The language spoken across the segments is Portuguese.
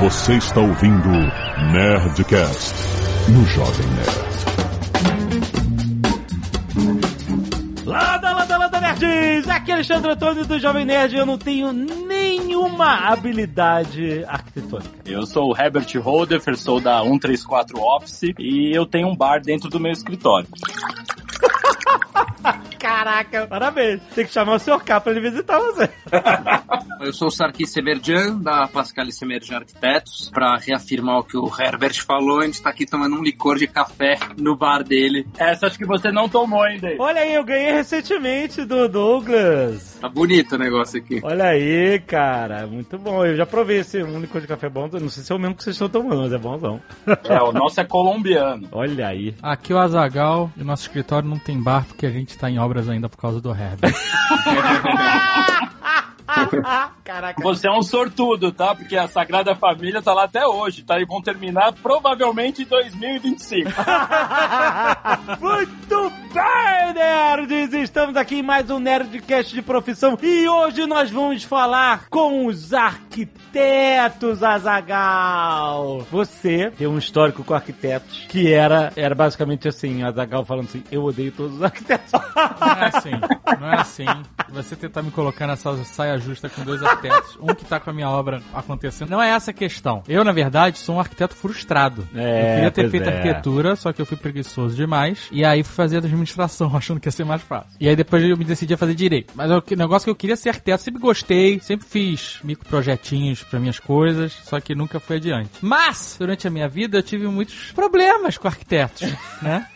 Você está ouvindo Nerdcast no Jovem Nerd. Landa, landa, landa, nerds! Aqui é Alexandre Antônio do Jovem Nerd e eu não tenho nenhuma habilidade arquitetônica. Eu sou o Herbert Holdefer, sou da 134 Office e eu tenho um bar dentro do meu escritório. Caraca, parabéns. Tem que chamar o Sr. K pra ele visitar você. Eu sou o Sarkis Semerjan, da Pascal Semerjan Arquitetos. Pra reafirmar o que o Herbert falou, a gente tá aqui tomando um licor de café no bar dele. Essa acho que você não tomou ainda. Olha aí, eu ganhei recentemente do Douglas. Tá bonito o negócio aqui. Olha aí, cara. Muito bom. Eu já provei esse único de café bom. Não sei se é o mesmo que vocês estão tomando, mas é bonzão. É, o nosso é colombiano. Olha aí. Aqui é o Azagal e o nosso escritório não tem bar porque a gente tá em ainda por causa do Herbert. Caraca. Você é um sortudo, tá? Porque a Sagrada Família tá lá até hoje, tá? E vão terminar provavelmente em 2025. Muito bem, nerds! Estamos aqui em mais um Nerdcast de profissão e hoje nós vamos falar com os arquitetos, Azagal. Você tem um histórico com arquitetos que era, era basicamente assim, Azagal falando assim, eu odeio todos os arquitetos. Não é assim, não é assim. Você tentar me colocar nessa saia justa com dois arquitetos, um que tá com a minha obra acontecendo. Não é essa a questão. Eu, na verdade, sou um arquiteto frustrado. É, eu queria ter feito é. arquitetura, só que eu fui preguiçoso demais. E aí fui fazer administração, achando que ia ser mais fácil. E aí depois eu me decidi a fazer direito. Mas o negócio que eu queria ser arquiteto, sempre gostei, sempre fiz microprojetinhos para minhas coisas, só que nunca fui adiante. Mas, durante a minha vida, eu tive muitos problemas com arquitetos, né?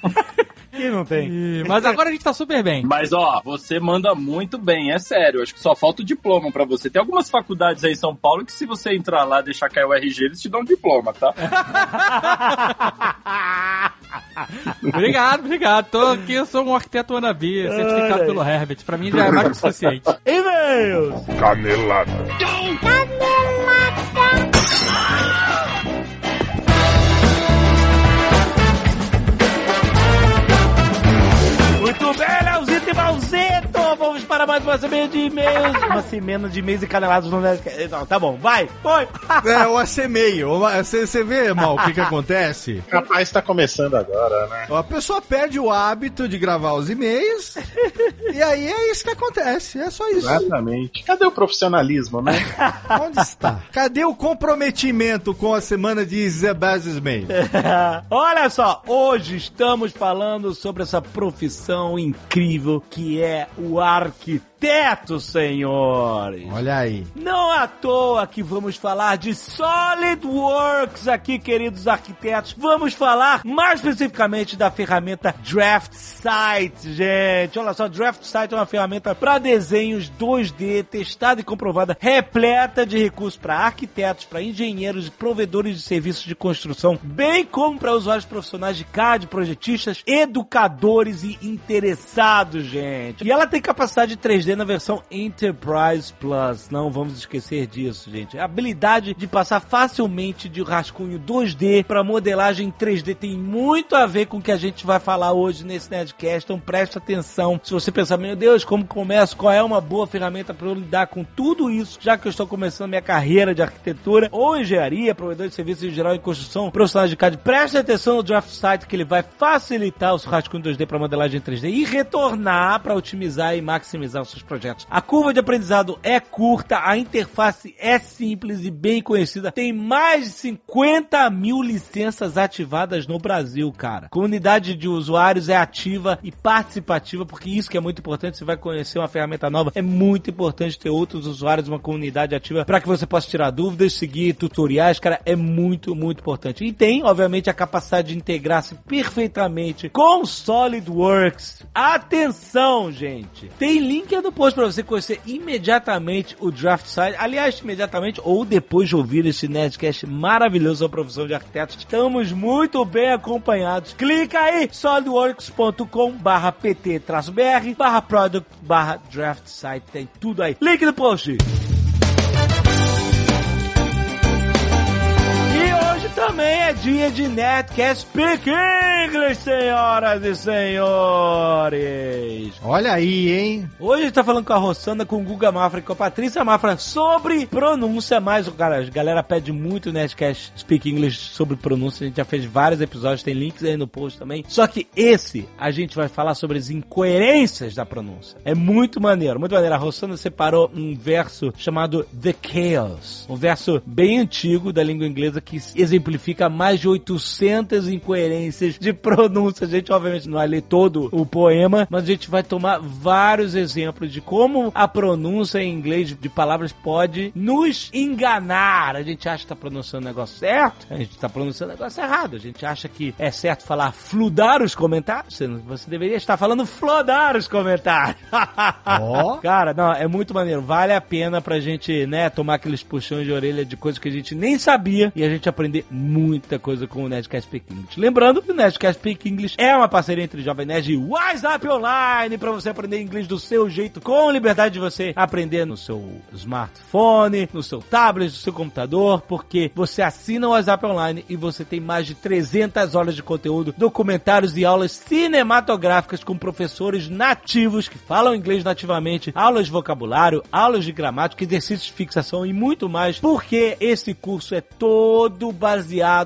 Quem não tem? E- mas agora a gente tá super bem. Mas ó, você manda muito bem, é sério. Acho que só falta o diploma pra você. Tem algumas faculdades aí em São Paulo que se você entrar lá e deixar cair o RG, eles te dão um diploma, tá? Obrigado, obrigado. Tô aqui, eu sou um arquiteto wannabe, certificado Ai. pelo Herbert. Pra mim já é mais que o suficiente. E-mails! Canelada. Muito bem, Leozito e Malzito! Vamos para mais uma semana de e-mails. Uma semana de e-mails e canelados no Nerdcast. Não, tá bom, vai, foi! É, o AC meio. Você vê, mal, o que que acontece? Capaz tá começando agora, né? A pessoa perde o hábito de gravar os e-mails e aí é isso que acontece. É só isso. Exatamente. Cadê o profissionalismo, né? Onde está? Cadê o comprometimento com a semana de Zebazes Mail? Olha só, hoje estamos falando sobre essa profissão incrível que é o arquiteto, senhores. Olha aí. Não à toa que vamos falar de SolidWorks aqui, queridos arquitetos. Vamos falar mais especificamente da ferramenta Draft Site, gente. Olha só, Draft Site é uma ferramenta para desenhos 2D, testada e comprovada, repleta de recursos para arquitetos, para engenheiros e provedores de serviços de construção, bem como para usuários profissionais de CAD, projetistas, educadores e interessados, gente. E ela tem capacidade de 3D na versão Enterprise Plus. Não vamos esquecer disso, gente. A habilidade de passar facilmente de rascunho 2D para modelagem 3D tem muito a ver com o que a gente vai falar hoje nesse Nerdcast. Então preste atenção. Se você pensar, meu Deus, como começo? Qual é uma boa ferramenta para eu lidar com tudo isso, já que eu estou começando minha carreira de arquitetura ou engenharia, provedor de serviços em geral em construção, profissionais de CAD, preste atenção no Draft Site que ele vai facilitar o seu rascunho 2D para modelagem 3D e retornar para otimizar e maximizar os seus projetos. A curva de aprendizado é curta, a interface é simples e bem conhecida. Tem mais de 50 mil licenças ativadas no Brasil, cara. Comunidade de usuários é ativa e participativa, porque isso que é muito importante. Você vai conhecer uma ferramenta nova. É muito importante ter outros usuários, uma comunidade ativa, para que você possa tirar dúvidas, seguir tutoriais, cara. É muito, muito importante. E tem, obviamente, a capacidade de integrar-se perfeitamente com SolidWorks. Atenção, gente! Tem link no post para você conhecer imediatamente o Draft Site. Aliás, imediatamente ou depois de ouvir esse Nerdcast maravilhoso sobre a profissão de arquitetos. Estamos muito bem acompanhados. Clica aí, solidworks.com barra pt-br barra product barra draft site. Tem tudo aí. Link no post. Também é dia de Netcast Speak English, senhoras e senhores. Olha aí, hein? Hoje a gente tá falando com a Rossana, com o Guga Mafra e com a Patrícia Mafra sobre pronúncia, mas cara, a galera pede muito o Nerdcast Speak English sobre pronúncia, a gente já fez vários episódios, tem links aí no post também. Só que esse, a gente vai falar sobre as incoerências da pronúncia. É muito maneiro, muito maneiro. A Rossana separou um verso chamado The Chaos, um verso bem antigo da língua inglesa que exemplifica mais de 800 incoerências de pronúncia. A gente, obviamente, não vai ler todo o poema, mas a gente vai tomar vários exemplos de como a pronúncia em inglês de palavras pode nos enganar. A gente acha que tá pronunciando o negócio certo, a gente tá pronunciando o negócio errado. A gente acha que é certo falar fludar os comentários. Você, deveria estar falando flodar os comentários. Ó. Cara, não, é muito maneiro. Vale a pena pra gente, né, tomar aqueles puxões de orelha de coisas que a gente nem sabia e a gente aprender muita coisa com o Nerdcast Speak English. Lembrando que o Nerdcast Speak English é uma parceria entre Jovem Nerd e WhatsApp Online pra você aprender inglês do seu jeito, com liberdade de você aprender no seu smartphone, no seu tablet, no seu computador, porque você assina o WhatsApp Online e você tem mais de 300 horas de conteúdo, documentários e aulas cinematográficas com professores nativos que falam inglês nativamente, aulas de vocabulário, aulas de gramática, exercícios de fixação e muito mais, porque esse curso é todo baseado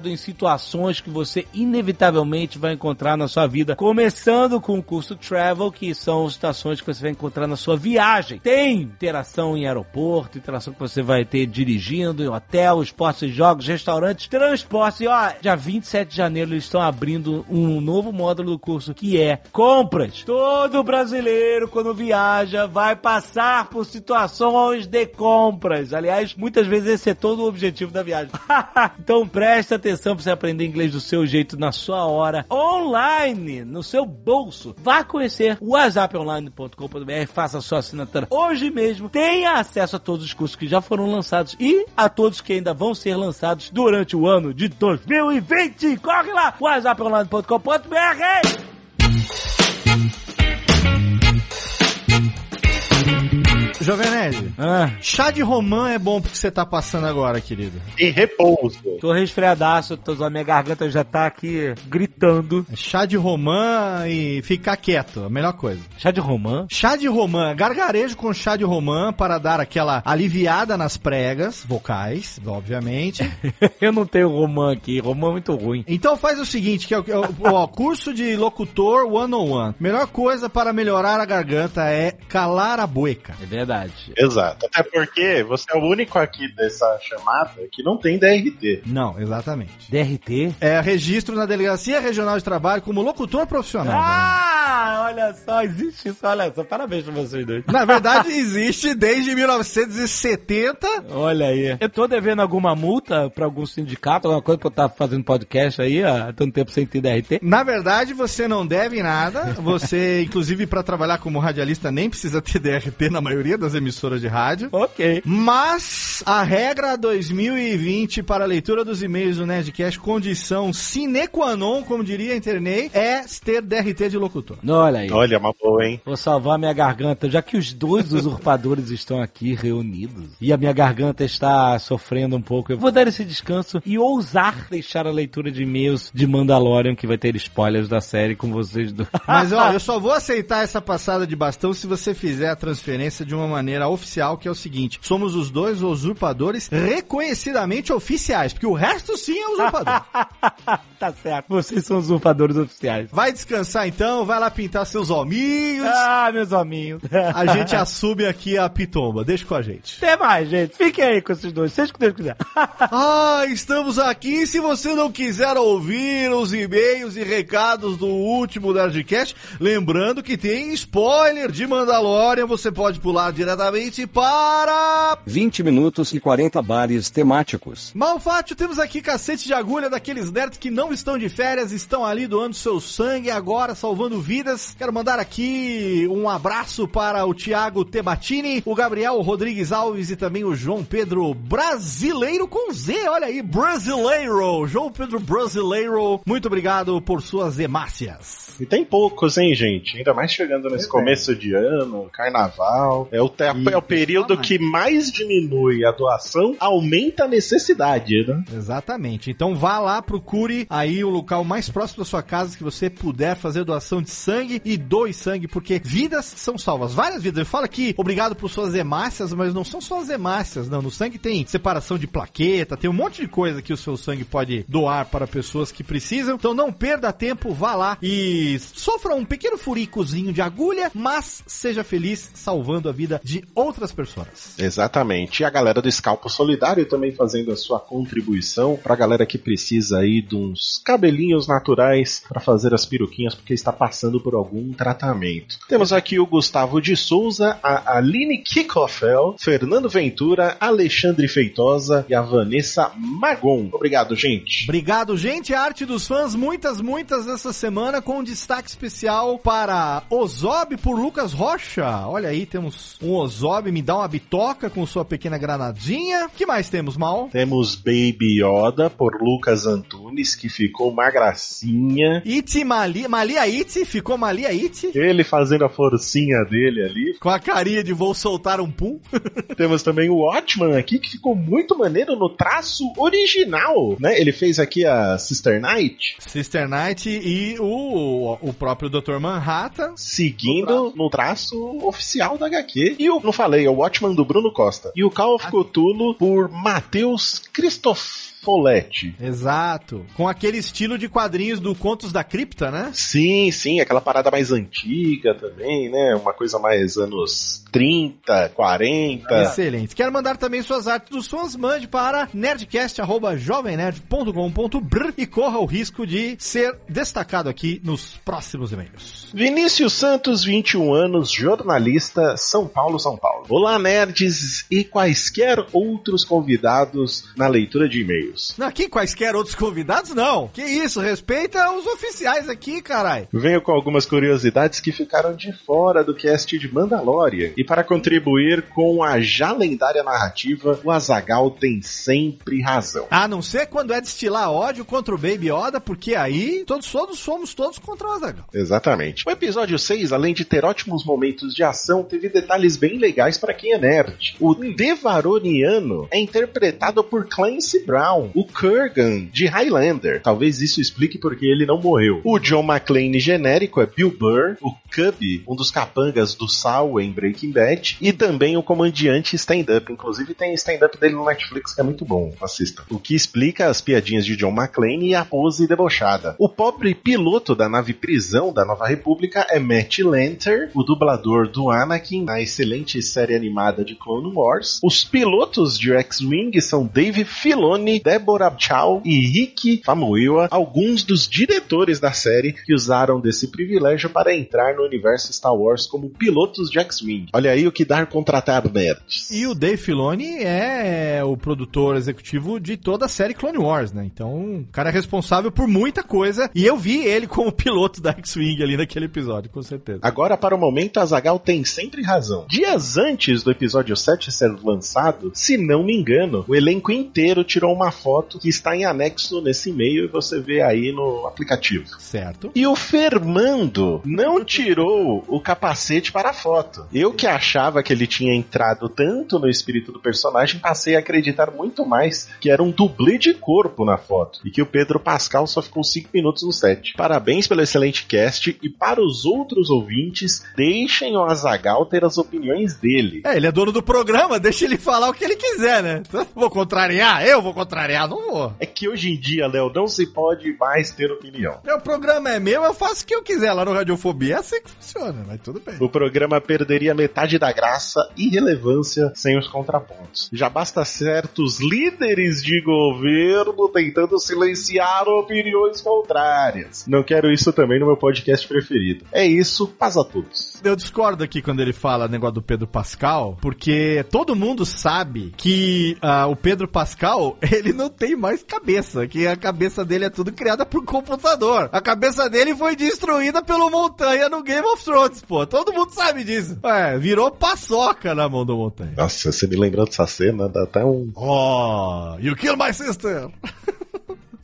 em situações que você inevitavelmente vai encontrar na sua vida, começando com o curso Travel, que são situações que você vai encontrar na sua viagem. Tem interação em aeroporto, interação que você vai ter dirigindo, em hotel, esportes jogos, restaurantes, transporte. E ó, dia 27 de janeiro eles estão abrindo um novo módulo do curso que é compras. Todo brasileiro, quando viaja, vai passar por situações de compras. Aliás, muitas vezes esse é todo o objetivo da viagem. então presta atenção para você aprender inglês do seu jeito, na sua hora, online, no seu bolso. Vá conhecer whatsapponline.com.br, faça sua assinatura hoje mesmo. Tenha acesso a todos os cursos que já foram lançados e a todos que ainda vão ser lançados durante o ano de 2020. Corre lá, whatsapponline.com.br. Jovem Nerd, Ah, chá de romã é bom porque você tá passando agora, querido. Em repouso. tô resfriadaço, tô, a minha garganta já tá aqui gritando. Chá de romã e ficar quieto, a melhor coisa. Chá de romã? Chá de romã, gargarejo com chá de romã para dar aquela aliviada nas pregas vocais, obviamente. Eu não tenho romã aqui, romã é muito ruim. Então faz o seguinte, que é o, é o- ó, curso de locutor 101. Melhor coisa para melhorar a garganta é calar a bueca. É verdade. Exato. Até porque você é o único aqui dessa chamada que não tem DRT. Não, exatamente. DRT? É registro na Delegacia Regional de Trabalho como locutor profissional. Ah, olha só, existe isso, olha só, parabéns pra vocês dois. Na verdade, existe desde 1970. Olha aí. Eu tô devendo alguma multa pra algum sindicato, alguma coisa pra eu estar fazendo podcast aí há tanto tempo sem ter DRT? Na verdade, você não deve nada. Você, inclusive, para trabalhar como radialista, nem precisa ter DRT na maioria das emissoras de rádio. Ok. Mas a regra 2020 para a leitura dos e-mails do Nerdcast, condição sine qua non, como diria a Internei, é ter DRT de locutor. Olha aí. Olha, uma boa, hein? Vou salvar minha garganta, já que os dois usurpadores estão aqui reunidos e a minha garganta está sofrendo um pouco. Eu vou dar esse descanso e ousar deixar a leitura de e-mails de Mandalorian, que vai ter spoilers da série com vocês dois. Mas ó, eu só vou aceitar essa passada de bastão se você fizer a transferência de uma maneira oficial, que é o seguinte: somos os dois usurpadores reconhecidamente oficiais, porque o resto sim é usurpador. tá certo. Vocês são usurpadores oficiais. Vai descansar então, vai lá pintar seus hominhos. Ah, meus hominhos. A gente assume aqui a pitomba. Deixa com a gente. Até mais, gente. Fiquem aí com esses dois, seja o que Deus quiser. Ah, estamos aqui. Se você não quiser ouvir os e-mails e recados do último Nerdcast, lembrando que tem spoiler de Mandalorian, você pode pular diretamente para... 20 minutos e 40 bares temáticos. Malfátio, temos aqui cacete de agulha daqueles nerds que não estão de férias, estão ali doando seu sangue agora, salvando vidas. Quero mandar aqui um abraço para o Thiago Tebatini, o Gabriel Rodrigues Alves e também o João Pedro Brasileiro com Z, olha aí, Brasileiro, João Pedro Brasileiro, muito obrigado por suas hemácias. E tem poucos, hein, gente? Ainda mais chegando nesse começo de ano, carnaval. É o, te- é o período que mais diminui E a doação aumenta a necessidade, né? Exatamente. Então vá lá, procure aí o local mais próximo da sua casa que você puder fazer doação de sangue e doe sangue, porque vidas são salvas. Várias vidas. Eu falo aqui, obrigado por suas hemácias, mas não são só as hemácias, não. No sangue tem separação de plaqueta, tem um monte de coisa que o seu sangue pode doar para pessoas que precisam. Então não perda tempo, vá lá e sofra um pequeno furicozinho de agulha, mas seja feliz salvando a vida de outras pessoas. Exatamente. E a galera do Scalpo Solidário também fazendo a sua contribuição pra galera que precisa aí de uns cabelinhos naturais para fazer as peruquinhas porque está passando por algum tratamento. Temos aqui o Gustavo de Souza, a Aline Kikofel, Fernando Ventura, Alexandre Feitosa e a Vanessa Magon. Obrigado, gente. Obrigado, gente. A arte dos fãs, muitas, muitas essa semana, com um destaque especial para Ozob por Lucas Rocha. Olha aí, temos um Ozob, me dá uma bitoca com sua pequena granadinha. que mais temos, Mal? Temos Baby Yoda por Lucas Antunes, que ficou uma gracinha. Iti Mali, Malia Iti, ficou Malia Iti. Ele fazendo a forcinha dele ali. Com a carinha de vou soltar um pum. Temos também o Watchman aqui, que ficou muito maneiro no traço original, né? Ele fez aqui a Sister Knight. Sister Knight e o, o próprio Dr. Manhattan. Seguindo no traço oficial da HQ. E o, não falei, é o Watchman do Bruno Costa. E o Call of Cthulhu por Matheus Christoph. Folete. Exato. Com aquele estilo de quadrinhos do Contos da Cripta, né? Sim, sim, aquela parada mais antiga também, né? Uma coisa mais anos 30, 40. Excelente. Quero mandar também suas artes dos fãs, mande para nerdcast.jovemnerd.com.br e corra o risco de ser destacado aqui nos próximos e-mails. Vinícius Santos, 21 anos, jornalista, São Paulo, São Paulo. Olá, nerds e quaisquer outros convidados na leitura de e-mails. Aqui, quaisquer outros convidados, não. Que isso, respeita os oficiais aqui, carai. Venho com algumas curiosidades que ficaram de fora do cast de Mandalorian. E para contribuir com a já lendária narrativa, o Azagal tem sempre razão. A não ser quando é destilar ódio contra o Baby Yoda, porque aí todos, todos somos todos contra o Azagal. Exatamente. O episódio 6, além de ter ótimos momentos de ação, teve detalhes bem legais para quem é nerd. O Devaroniano é interpretado por Clancy Brown, o Kurgan de Highlander. Talvez isso explique porque ele não morreu. O John McClane genérico é Bill Burr, o Cubby, um dos capangas do Saul em Breaking Bad, e também o comandante stand-up. Inclusive tem stand-up dele no Netflix que é muito bom, assista. O que explica as piadinhas de John McClane e a pose debochada. O pobre piloto da nave prisão da Nova República é Matt Lanter, o dublador do Anakin na excelente série animada de Clone Wars. Os pilotos de X-Wing são Dave Filoni, Deborah Chow e Rick Famuyiwa, alguns dos diretores da série que usaram desse privilégio para entrar no universo Star Wars como pilotos de X-Wing. Olha aí o que dar contratar nerds. E o Dave Filoni é o produtor executivo de toda a série Clone Wars, né? Então, o cara é responsável por muita coisa. E eu vi ele como piloto da X-Wing ali naquele episódio, com certeza. Agora, para o momento, a Zagal tem sempre razão. Dias antes do episódio 7 ser lançado, se não me engano, o elenco inteiro tirou uma foto que está em anexo nesse e-mail e você vê aí no aplicativo. Certo. E o Fernando não tirou o capacete para a foto. Eu que achava que ele tinha entrado tanto no espírito do personagem, passei a acreditar muito mais que era um dublê de corpo na foto e que o Pedro Pascal só ficou 5 minutos no set. Parabéns pelo excelente cast e para os outros ouvintes, deixem o Azagal ter as opiniões dele. É, ele é dono do programa, deixa ele falar o que ele quiser, né? Então, vou contrariar? Eu vou contrariar? Não vou. É que hoje em dia, Léo, não se pode mais ter opinião. Meu programa é meu, eu faço o que eu quiser lá no Radiofobia. É assim que funciona, mas tudo bem. O programa perderia metade da graça e relevância sem os contrapontos. Já basta certos líderes de governo tentando silenciar opiniões contrárias. Não quero isso também no meu podcast preferido. É isso, paz a todos. Eu discordo aqui quando ele fala negócio do Pedro Pascal, porque todo mundo sabe que ah, o Pedro Pascal, ele não tem mais cabeça, que a cabeça dele é tudo criada por computador. A cabeça dele foi destruída pelo Montanha no Game of Thrones, pô. Todo mundo sabe disso. É, virou paçoca na mão do Montanha. Nossa, você me lembrando dessa cena, dá até um. Oh, you kill my sister!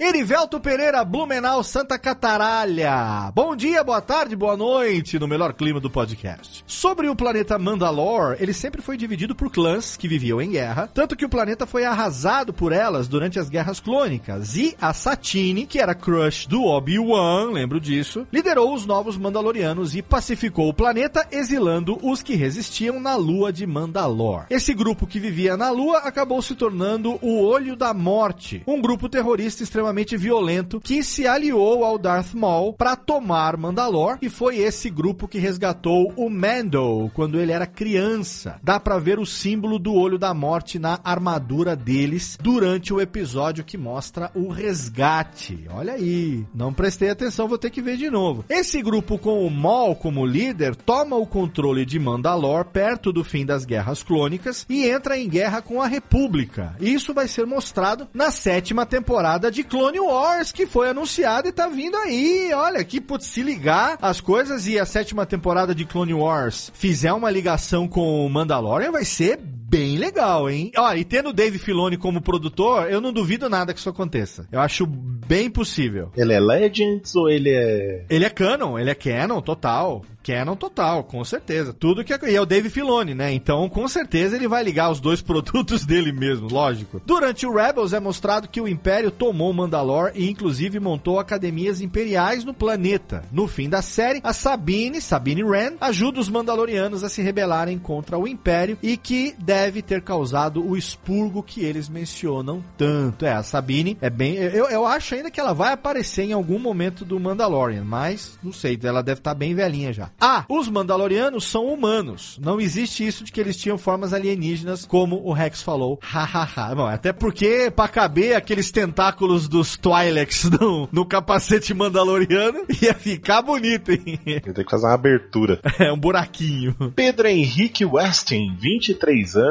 Erivelto Pereira, Blumenau, Santa Cataralha. Bom dia, boa tarde, boa noite, no melhor clima do podcast. Sobre o planeta Mandalore, ele sempre foi dividido por clãs que viviam em guerra, tanto que o planeta foi arrasado por elas durante as guerras clônicas. E a Satine, que era crush do Obi-Wan, lembro disso, liderou os novos Mandalorianos e pacificou o planeta, exilando os que resistiam na lua de Mandalore. Esse grupo que vivia na lua acabou se tornando o Olho da Morte, um grupo terrorista extremamente violento que se aliou ao Darth Maul para tomar Mandalore e foi esse grupo que resgatou o Mando quando ele era criança. Dá para ver o símbolo do Olho da Morte na armadura deles durante o episódio que mostra o resgate. Olha aí, não prestei atenção, vou ter que ver de novo. Esse grupo com o Maul como líder toma o controle de Mandalore perto do fim das guerras clônicas e entra em guerra com a República. Isso vai ser mostrado na sétima temporada de Clone Wars, que foi anunciada e tá vindo aí. Olha, que putz, se ligar as coisas e a sétima temporada de Clone Wars fizer uma ligação com o Mandalorian, vai ser bem legal, hein? Ó, e tendo o Dave Filoni como produtor, eu não duvido nada que isso aconteça. Eu acho bem possível. Ele é Legends ou ele é. Ele é canon, ele é canon total. Canon total, com certeza. Tudo que é. E é o Dave Filoni, né? Então, com certeza, ele vai ligar os dois produtos dele mesmo, lógico. Durante o Rebels é mostrado que o Império tomou Mandalore e, inclusive, montou academias imperiais no planeta. No fim da série, a Sabine, Sabine Wren, ajuda os Mandalorianos a se rebelarem contra o Império e que deve ter causado o expurgo que eles mencionam tanto. É, a Sabine é bem. Eu, eu acho ainda que ela vai aparecer em algum momento do Mandalorian, mas não sei, ela deve estar bem velhinha já. Ah, os Mandalorianos são humanos. Não existe isso de que eles tinham formas alienígenas, como o Rex falou. Hahaha. Bom, até porque, pra caber aqueles tentáculos dos Twi'leks no, no capacete mandaloriano, ia ficar bonito, hein? Tenho que fazer uma abertura. É um buraquinho. Pedro Henrique Westin, 23 anos,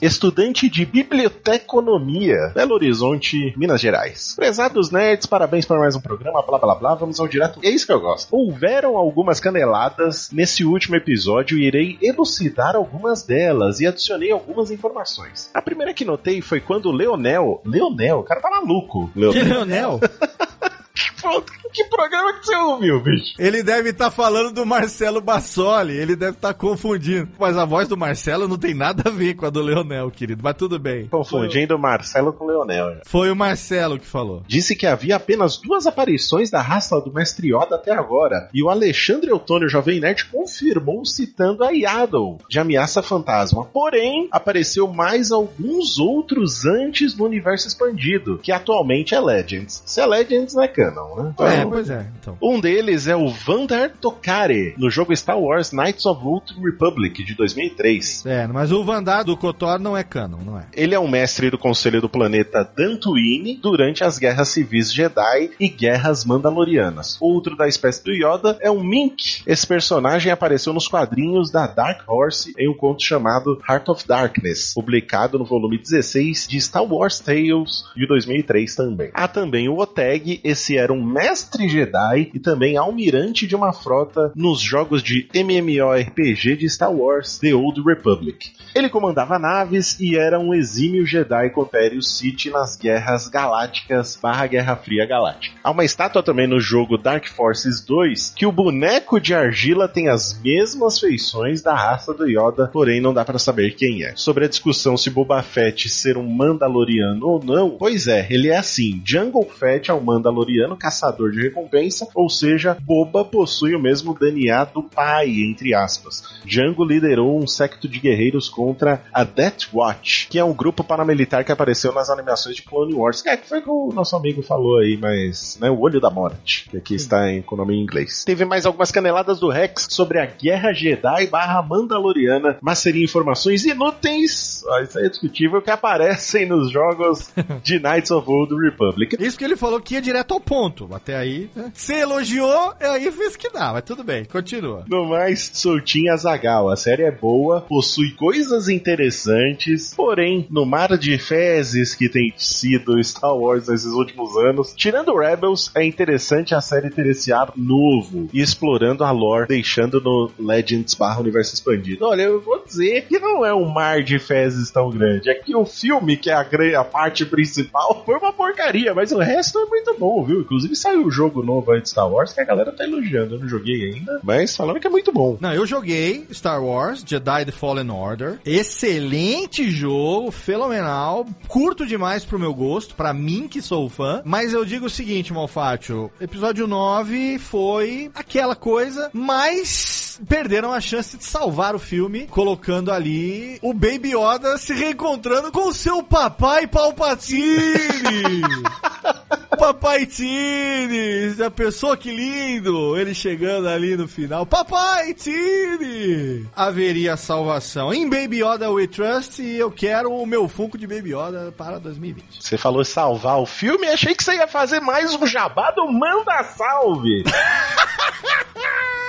estudante de biblioteconomia, Belo Horizonte, Minas Gerais. Prezados nerds, parabéns por mais um programa, blá blá blá, vamos ao direto. É isso que eu gosto. Houveram algumas caneladas nesse último episódio e irei elucidar algumas delas e adicionei algumas informações. A primeira que notei foi quando o Leonel. Leonel? O cara tá maluco. Que Leonel. Leonel? Pronto, que programa que você ouviu, bicho? Ele deve estar falando do Marcelo Bassoli, ele deve estar confundindo. Mas a voz do Marcelo não tem nada a ver com a do Leonel, querido. Mas tudo bem. Confundindo Marcelo com Leonel. Foi o Marcelo que falou. Disse que havia apenas duas aparições da raça do Mestre Yoda até agora, e o Alexandre Eutônio Jovem Nerd confirmou citando a Yaddle, de Ameaça Fantasma. Porém, apareceu mais alguns outros antes no universo expandido, que atualmente é Legends. Se é Legends, não é canon, né? É, pois é. Então. um deles é o Vandar Tokare, no jogo Star Wars Knights of Old Republic, de 2003. É, mas o Vandar do Kotor não é canon, não é? Ele é um mestre do Conselho do Planeta Dantooine durante as Guerras Civis Jedi e Guerras Mandalorianas. Outro da espécie do Yoda é um Mink. Esse personagem apareceu nos quadrinhos da Dark Horse em um conto chamado Heart of Darkness, publicado no volume 16 de Star Wars Tales de 2003 também. Há também o Oteg, esse era um mestre Jedi e também almirante de uma frota nos jogos de MMORPG de Star Wars The Old Republic. Ele comandava naves e era um exímio Jedi contra Impérios City nas guerras galácticas barra Guerra Fria Galáctica. Há uma estátua também no jogo Dark Forces 2 que o boneco de argila tem as mesmas feições da raça do Yoda, porém não dá para saber quem é. Sobre a discussão se Boba Fett ser um Mandaloriano ou não, pois é, ele é assim: Jungle Fett é um Mandaloriano caçador de recompensa, ou seja, Boba possui o mesmo DNA do pai, entre aspas. Django liderou um secto de guerreiros contra a Death Watch, que é um grupo paramilitar que apareceu nas animações de Clone Wars. É, que foi o que o nosso amigo falou aí, mas, né, o Olho da Morte, que aqui está em nome em inglês. Teve mais algumas caneladas do Rex sobre a Guerra Jedi barra Mandaloriana, mas seriam informações inúteis, ó, isso é discutível, que aparecem nos jogos de Knights of Old Republic. Isso que ele falou que ia direto ao ponto. Até aí aí. Você elogiou, aí fez que dá, mas tudo bem, continua. No mais, Soltinha Zagal. A série é boa, possui coisas interessantes, porém, no mar de fezes que tem sido Star Wars nesses últimos anos, tirando Rebels, é interessante a série ter esse ar novo e explorando a lore, deixando no Legends barra Universo Expandido. Olha, eu vou dizer que não é um mar de fezes tão grande. É que o filme, que é a, a parte principal, foi uma porcaria, mas o resto é muito bom, viu? Inclusive saiu jogo novo aí de Star Wars que a galera tá elogiando. Eu não joguei ainda, mas falando que é muito bom. Não, eu joguei Star Wars, Jedi The Fallen Order. Excelente jogo, fenomenal. Curto demais pro meu gosto, pra mim que sou fã. Mas eu digo o seguinte, Malfátio: episódio 9 foi aquela coisa, mas perderam a chance de salvar o filme, colocando ali o Baby Yoda se reencontrando com o seu papai Palpatine. Papai Tini, a pessoa que lindo, ele chegando ali no final. Papai Tini! Haveria salvação. Em Baby Yoda We Trust e eu quero o meu Funko de Baby Yoda para 2020. Você falou salvar o filme, achei que você ia fazer mais um jabá do Manda Salve.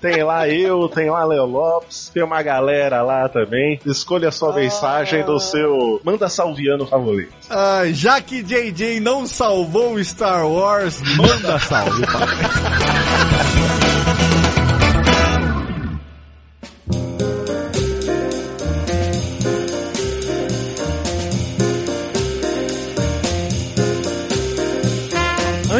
Tem lá eu, tem lá Leo Lopes, tem uma galera lá também. Escolha a sua mensagem do seu Manda Salviano favorito. Ah, já que JJ não salvou Star Wars, manda salve,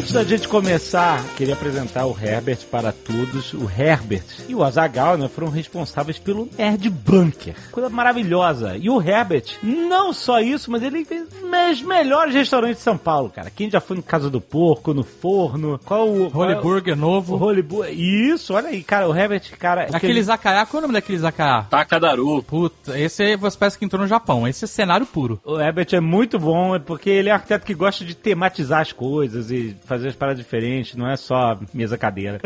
Antes da gente começar, queria apresentar o Herbert para todos. O Herbert e o Azagal né, foram responsáveis pelo Nerd Bunker. Coisa maravilhosa. E o Herbert, não só isso, mas ele fez os melhores restaurantes de São Paulo, cara. Quem já foi no Casa do Porco, no Forno, qual o... qual Holy é o- Burger O novo. Holy Burger. Isso, olha aí, cara. O Herbert, cara... Aquele Zakaya, qual é o nome daquele Zakaya? Takadaru. Puta, esse aí você parece que entrou no Japão. Esse é cenário puro. O Herbert é muito bom, é porque ele é um arquiteto que gosta de tematizar as coisas e fazer as paradas diferentes, não é só mesa-cadeira.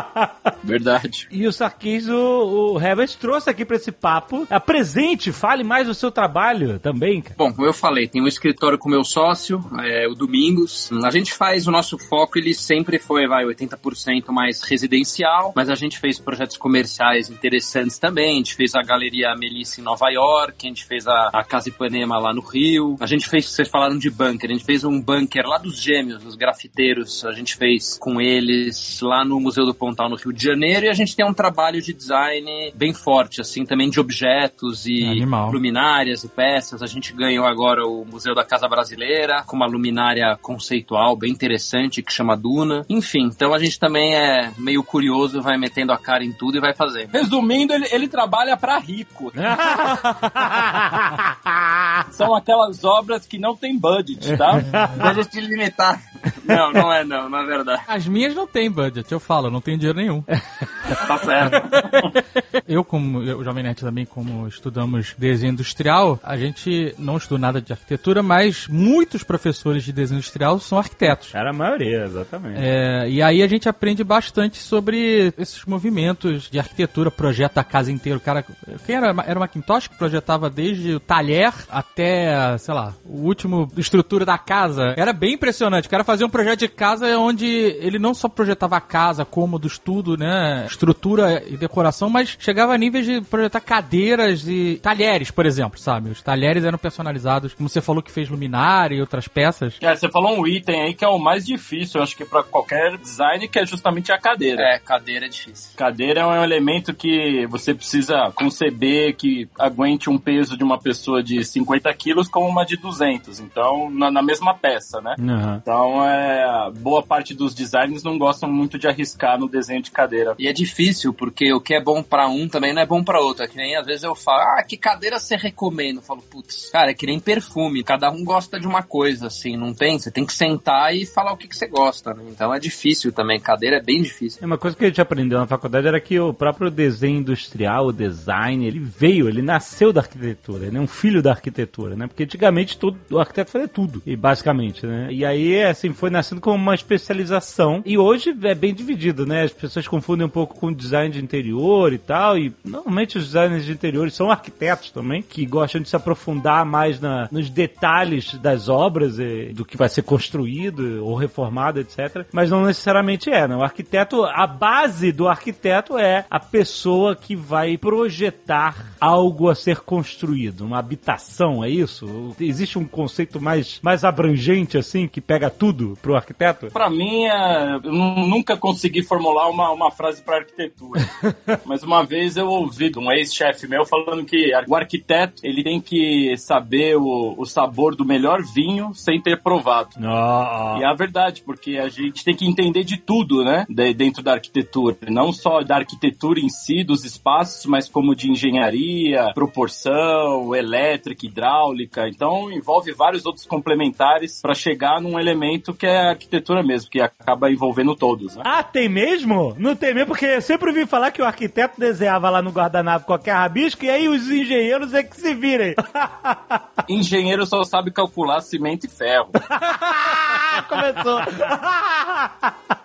Verdade. e o Sarkis, o, o Herbert trouxe aqui pra esse papo. Apresente, fale mais do seu trabalho também, cara. Bom, como eu falei, tem um escritório com meu sócio, é, o Domingos. A gente faz o nosso foco, ele sempre foi, vai, 80% mais residencial, mas a gente fez projetos comerciais interessantes também. A gente fez a Galeria Melissa em Nova York, a gente fez a, a Casa Ipanema lá no Rio. A gente fez, vocês falaram de bunker, a gente fez um bunker lá dos gêmeos, dos grafiteiros. A gente fez com eles lá no Museu do Pontal, no Rio de Janeiro, e a gente tem um trabalho de design bem forte, assim, também de objetos e Animal. luminárias e peças. A gente ganhou agora o Museu da Casa Brasileira com uma luminária conceitual bem interessante que chama Duna. Enfim, então a gente também é meio curioso, vai metendo a cara em tudo e vai fazendo. Resumindo, ele, ele trabalha pra rico. São aquelas obras que não tem budget, tá? Deixa eu te limitar. Não, não é não, na verdade. As minhas não tem budget, eu falo, não tenho dinheiro nenhum. Tá certo. Eu, como eu, o Jovem Nerd também, como estudamos desenho industrial, a gente não estudou nada de arquitetura, mas muitos professores de desenho industrial são arquitetos. Era a maioria, exatamente. É, e aí a gente aprende bastante sobre esses movimentos de arquitetura, projeta a casa inteira. O cara, quem era? Era o Macintosh que projetava desde o talher até, sei lá, o último estrutura da casa. Era bem impressionante. O cara fazia um projeto de casa onde ele não só projetava a casa, cômodos, tudo, né, estrutura e decoração, mas chegava a níveis de projetar cadeiras e talheres, por exemplo, sabe? Os talheres eram personalizados, como você falou que fez luminária e outras peças. É, você falou um item aí que é o mais difícil, eu acho que pra qualquer design, que é justamente a cadeira. É, cadeira é difícil. Cadeira é um elemento que você precisa conceber que aguente um peso de uma pessoa de 50 quilos como uma de 200. Então, na, na mesma peça, né? Aham. Então, é, boa parte dos designers não gostam muito de arriscar no desenho de cadeira. E é difícil, porque o que é bom pra um também não é bom pra outro. É que nem às vezes eu falo, ah, que cadeira você recomenda? Eu falo, putz, cara, é que nem perfume. Cada um gosta de uma coisa, assim, não tem? Você tem que sentar e falar o que, que você gosta, né? Então é difícil também. Cadeira é bem difícil. É, Uma coisa que a gente aprendeu na faculdade era que o próprio desenho industrial, o design, ele veio, ele nasceu da arquitetura, ele é um filho da arquitetura, né? Porque antigamente todo, o arquiteto fazia tudo, e basicamente, né? E aí, assim, foi nascendo como uma especialização, e hoje é bem dividido, né? As pessoas confundem um pouco com design de interior e tal, e normalmente os designers de interiores são arquitetos também, que gostam de se aprofundar mais na, nos detalhes das obras, e, do que vai ser construído ou reformado, etc. Mas não necessariamente é, né? O arquiteto, a base do arquiteto é a pessoa que vai projetar algo a ser construído, uma habitação, é isso? Existe um conceito mais, mais abrangente assim, que pega tudo pro arquiteto? Pra mim, é, eu nu- nunca consegui formular uma, uma frase pra arquitetura. Mas uma vez eu ouvi de um ex-chefe meu falando que o arquiteto ele tem que saber o, o sabor do melhor vinho sem ter provado. Não. E é a verdade, porque a gente tem que entender de tudo, né? de- dentro da arquitetura. Não só da arquitetura em si, dos espaços, mas como de engenharia, proporção, elétrica, hidráulica. Então envolve vários outros complementares para chegar num elemento que é a arquitetura mesmo, que acaba envolvendo todos, né? Ah, tem mesmo? Não tem mesmo, porque eu sempre ouvi falar que o arquiteto desenhava lá no guardanapo qualquer rabisco e aí os engenheiros é que se virem. Engenheiro só sabe calcular cimento e ferro. Começou.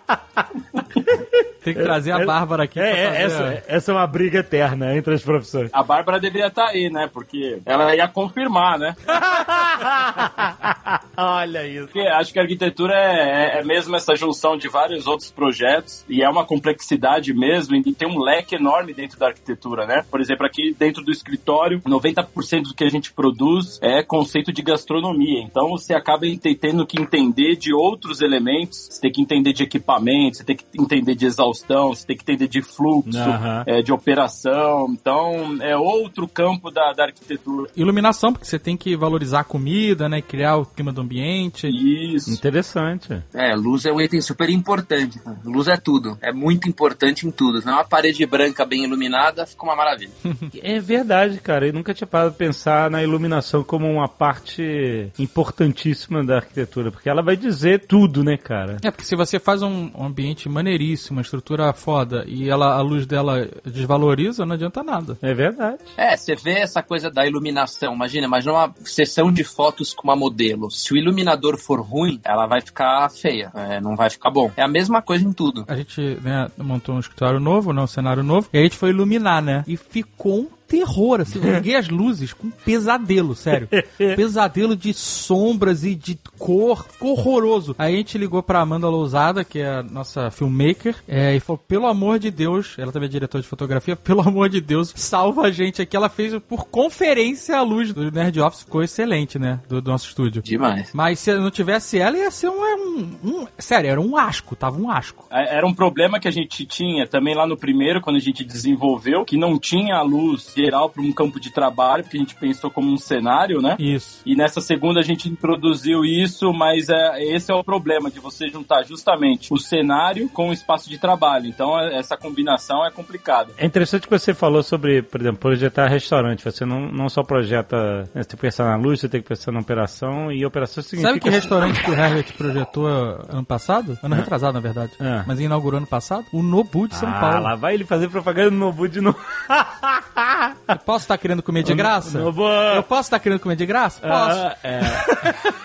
Tem que trazer a Bárbara aqui É, é, essa, essa é uma briga eterna entre as profissões. A Bárbara deveria estar aí, né? Porque ela ia confirmar, né? Olha isso. Porque acho que a arquitetura é, é mesmo essa junção de vários outros projetos e é uma complexidade mesmo e tem um leque enorme dentro da arquitetura, né? Por exemplo, aqui dentro do escritório, 90% do que a gente produz é conceito de gastronomia. Então você acaba tendo que entender de outros elementos, você tem que entender de equipamento, você tem que entender de exaustão, você tem que entender de fluxo, Aham. é, de operação. Então é outro campo da, da arquitetura. Iluminação, porque você tem que valorizar a comida, né? Criar o clima do ambiente. Isso. Interessante. É, luz é um item super importante. Luz é tudo. É muito importante em tudo. Se não é uma parede branca bem iluminada, fica uma maravilha. É verdade, cara. Eu nunca tinha parado de pensar na iluminação como uma parte importantíssima da arquitetura, porque ela vai dizer tudo, né, cara? É, porque se você faz um um ambiente maneiríssimo, uma estrutura foda, e ela, a luz dela desvaloriza, não adianta nada. É verdade. É, você vê essa coisa da iluminação. Imagina, imagina uma sessão de fotos com uma modelo. Se o iluminador for ruim, ela vai ficar feia. é, não vai ficar bom. É a mesma coisa em tudo. A gente né, montou um escritório novo, né, um cenário novo, e a gente foi iluminar, né? E ficou um terror, assim. Eu liguei as luzes com um pesadelo, sério. pesadelo de sombras e de cor. Ficou horroroso. Aí a gente ligou pra Amanda Lousada, que é a nossa filmmaker, é, e falou, pelo amor de Deus, ela também é diretora de fotografia, pelo amor de Deus, salva a gente aqui. Ela fez por conferência a luz do Nerd Office, ficou excelente, né? Do, do nosso estúdio. Demais. Mas se não tivesse ela, ia ser um, um, um- Sério, era um asco, tava um asco. É, Era um problema que a gente tinha também lá no primeiro, quando a gente desenvolveu, que não tinha a luz geral para um campo de trabalho, porque a gente pensou como um cenário, né? Isso. E nessa segunda a gente introduziu isso, mas é, esse é o problema, de você juntar justamente o cenário com o espaço de trabalho. Então é- essa combinação é complicada. É interessante que você falou sobre, por exemplo, projetar restaurante. Você não, não só projeta, né, você tem que pensar na luz, você tem que pensar na operação, e operação significa... Sabe que restaurante que o Herbert projetou ano passado? Ano retrasado, na verdade. É. Mas inaugurou ano passado? O Nobu de São ah, Paulo. lá vai ele fazer propaganda no Nobu de novo. Eu posso estar querendo comer de graça? Nobu... Eu posso estar querendo comer de graça? Posso. Ah, é.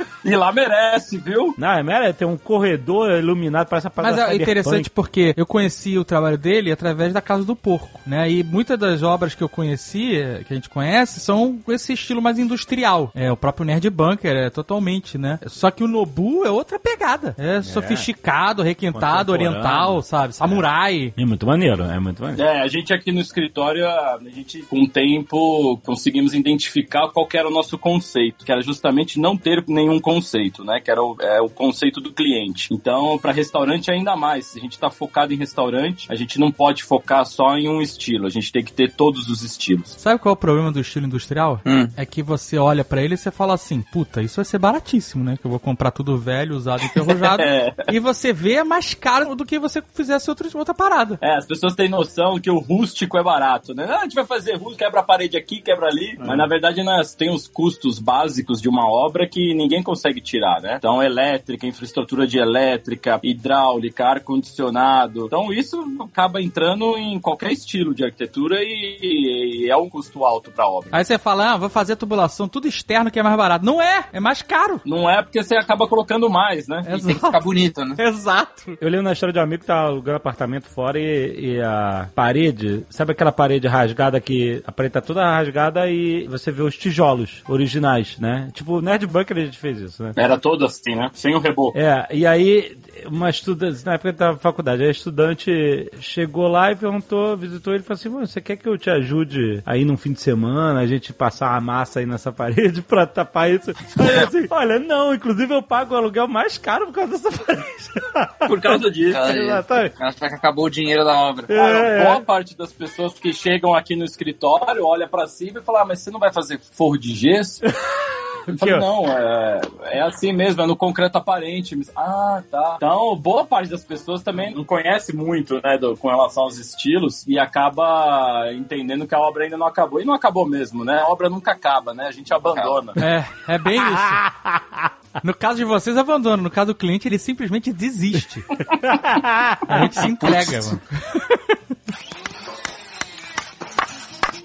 E lá merece, viu? Não, é mera, tem um corredor iluminado, parece a parada Mas é interessante porque eu conheci o trabalho dele através da Casa do Porco, né? E muitas das obras que eu conheci, eh, que a gente conhece, são com esse estilo mais industrial. É, o próprio Nerd Bunker é totalmente, né? Só que o Nobu é outra pegada. É, sofisticado, requintado, oriental, sabe? Samurai. É muito maneiro, é muito maneiro. É, a gente aqui no escritório, a gente com o tempo conseguimos identificar qual que era o nosso conceito, que era justamente não ter nenhum conceito, né? Que era o, é, o conceito do cliente. Então, para restaurante ainda mais. Se a gente está focado em restaurante, a gente não pode focar só em um estilo. A gente tem que ter todos os estilos. Sabe qual é o problema do estilo industrial? Hum. É que você olha pra ele e você fala assim, puta, isso vai ser baratíssimo, né? Que eu vou comprar tudo velho, usado, enferrujado. É. E você vê é mais caro do que você fizesse outra, outra parada. É, as pessoas têm noção que o rústico é barato, né? Ah, a gente vai fazer ferrugem, quebra a parede aqui, quebra ali. Mas na verdade nós tem os custos básicos de uma obra que ninguém consegue tirar, né? Então, elétrica, infraestrutura de elétrica, hidráulica, ar-condicionado. Então, isso acaba entrando em qualquer estilo de arquitetura e, e é um custo alto pra obra. Aí você fala, ah, vou fazer a tubulação, tudo externo que é mais barato. Não é, é mais caro. Não é porque você acaba colocando mais, né? E tem que ficar bonito, né? Exato. Eu lembro na história de um amigo que tá alugando apartamento fora e, e a parede, sabe aquela parede rasgada que a parede tá toda rasgada e você vê os tijolos originais, né? Tipo, o Nerd Bunker a gente fez isso, né? Era todo assim, né? Sem o reboco. É, e aí uma estudante, na época da faculdade, a estudante chegou lá e perguntou, visitou ele e falou assim: "Mano, você quer que eu te ajude aí num fim de semana, a gente passar a massa aí nessa parede pra tapar isso? Aí eu assim, olha, não, inclusive eu pago o aluguel mais caro por causa dessa parede. Por causa disso. Cara, Exatamente. Acho que acabou o dinheiro da obra. Cara, É, boa parte das pessoas que chegam aqui no escritório olha pra cima e fala: ah, mas você não vai fazer forro de gesso? Eu falei, não, é, é assim mesmo, é no concreto aparente. Ah, tá. Então, boa parte das pessoas também não conhece muito, né, do- com relação aos estilos e acaba entendendo que a obra ainda não acabou. E não acabou mesmo, né? A obra nunca acaba, né? A gente abandona. É, é bem isso. No caso de vocês, abandona. No caso do cliente, ele simplesmente desiste. A gente se entrega, mano.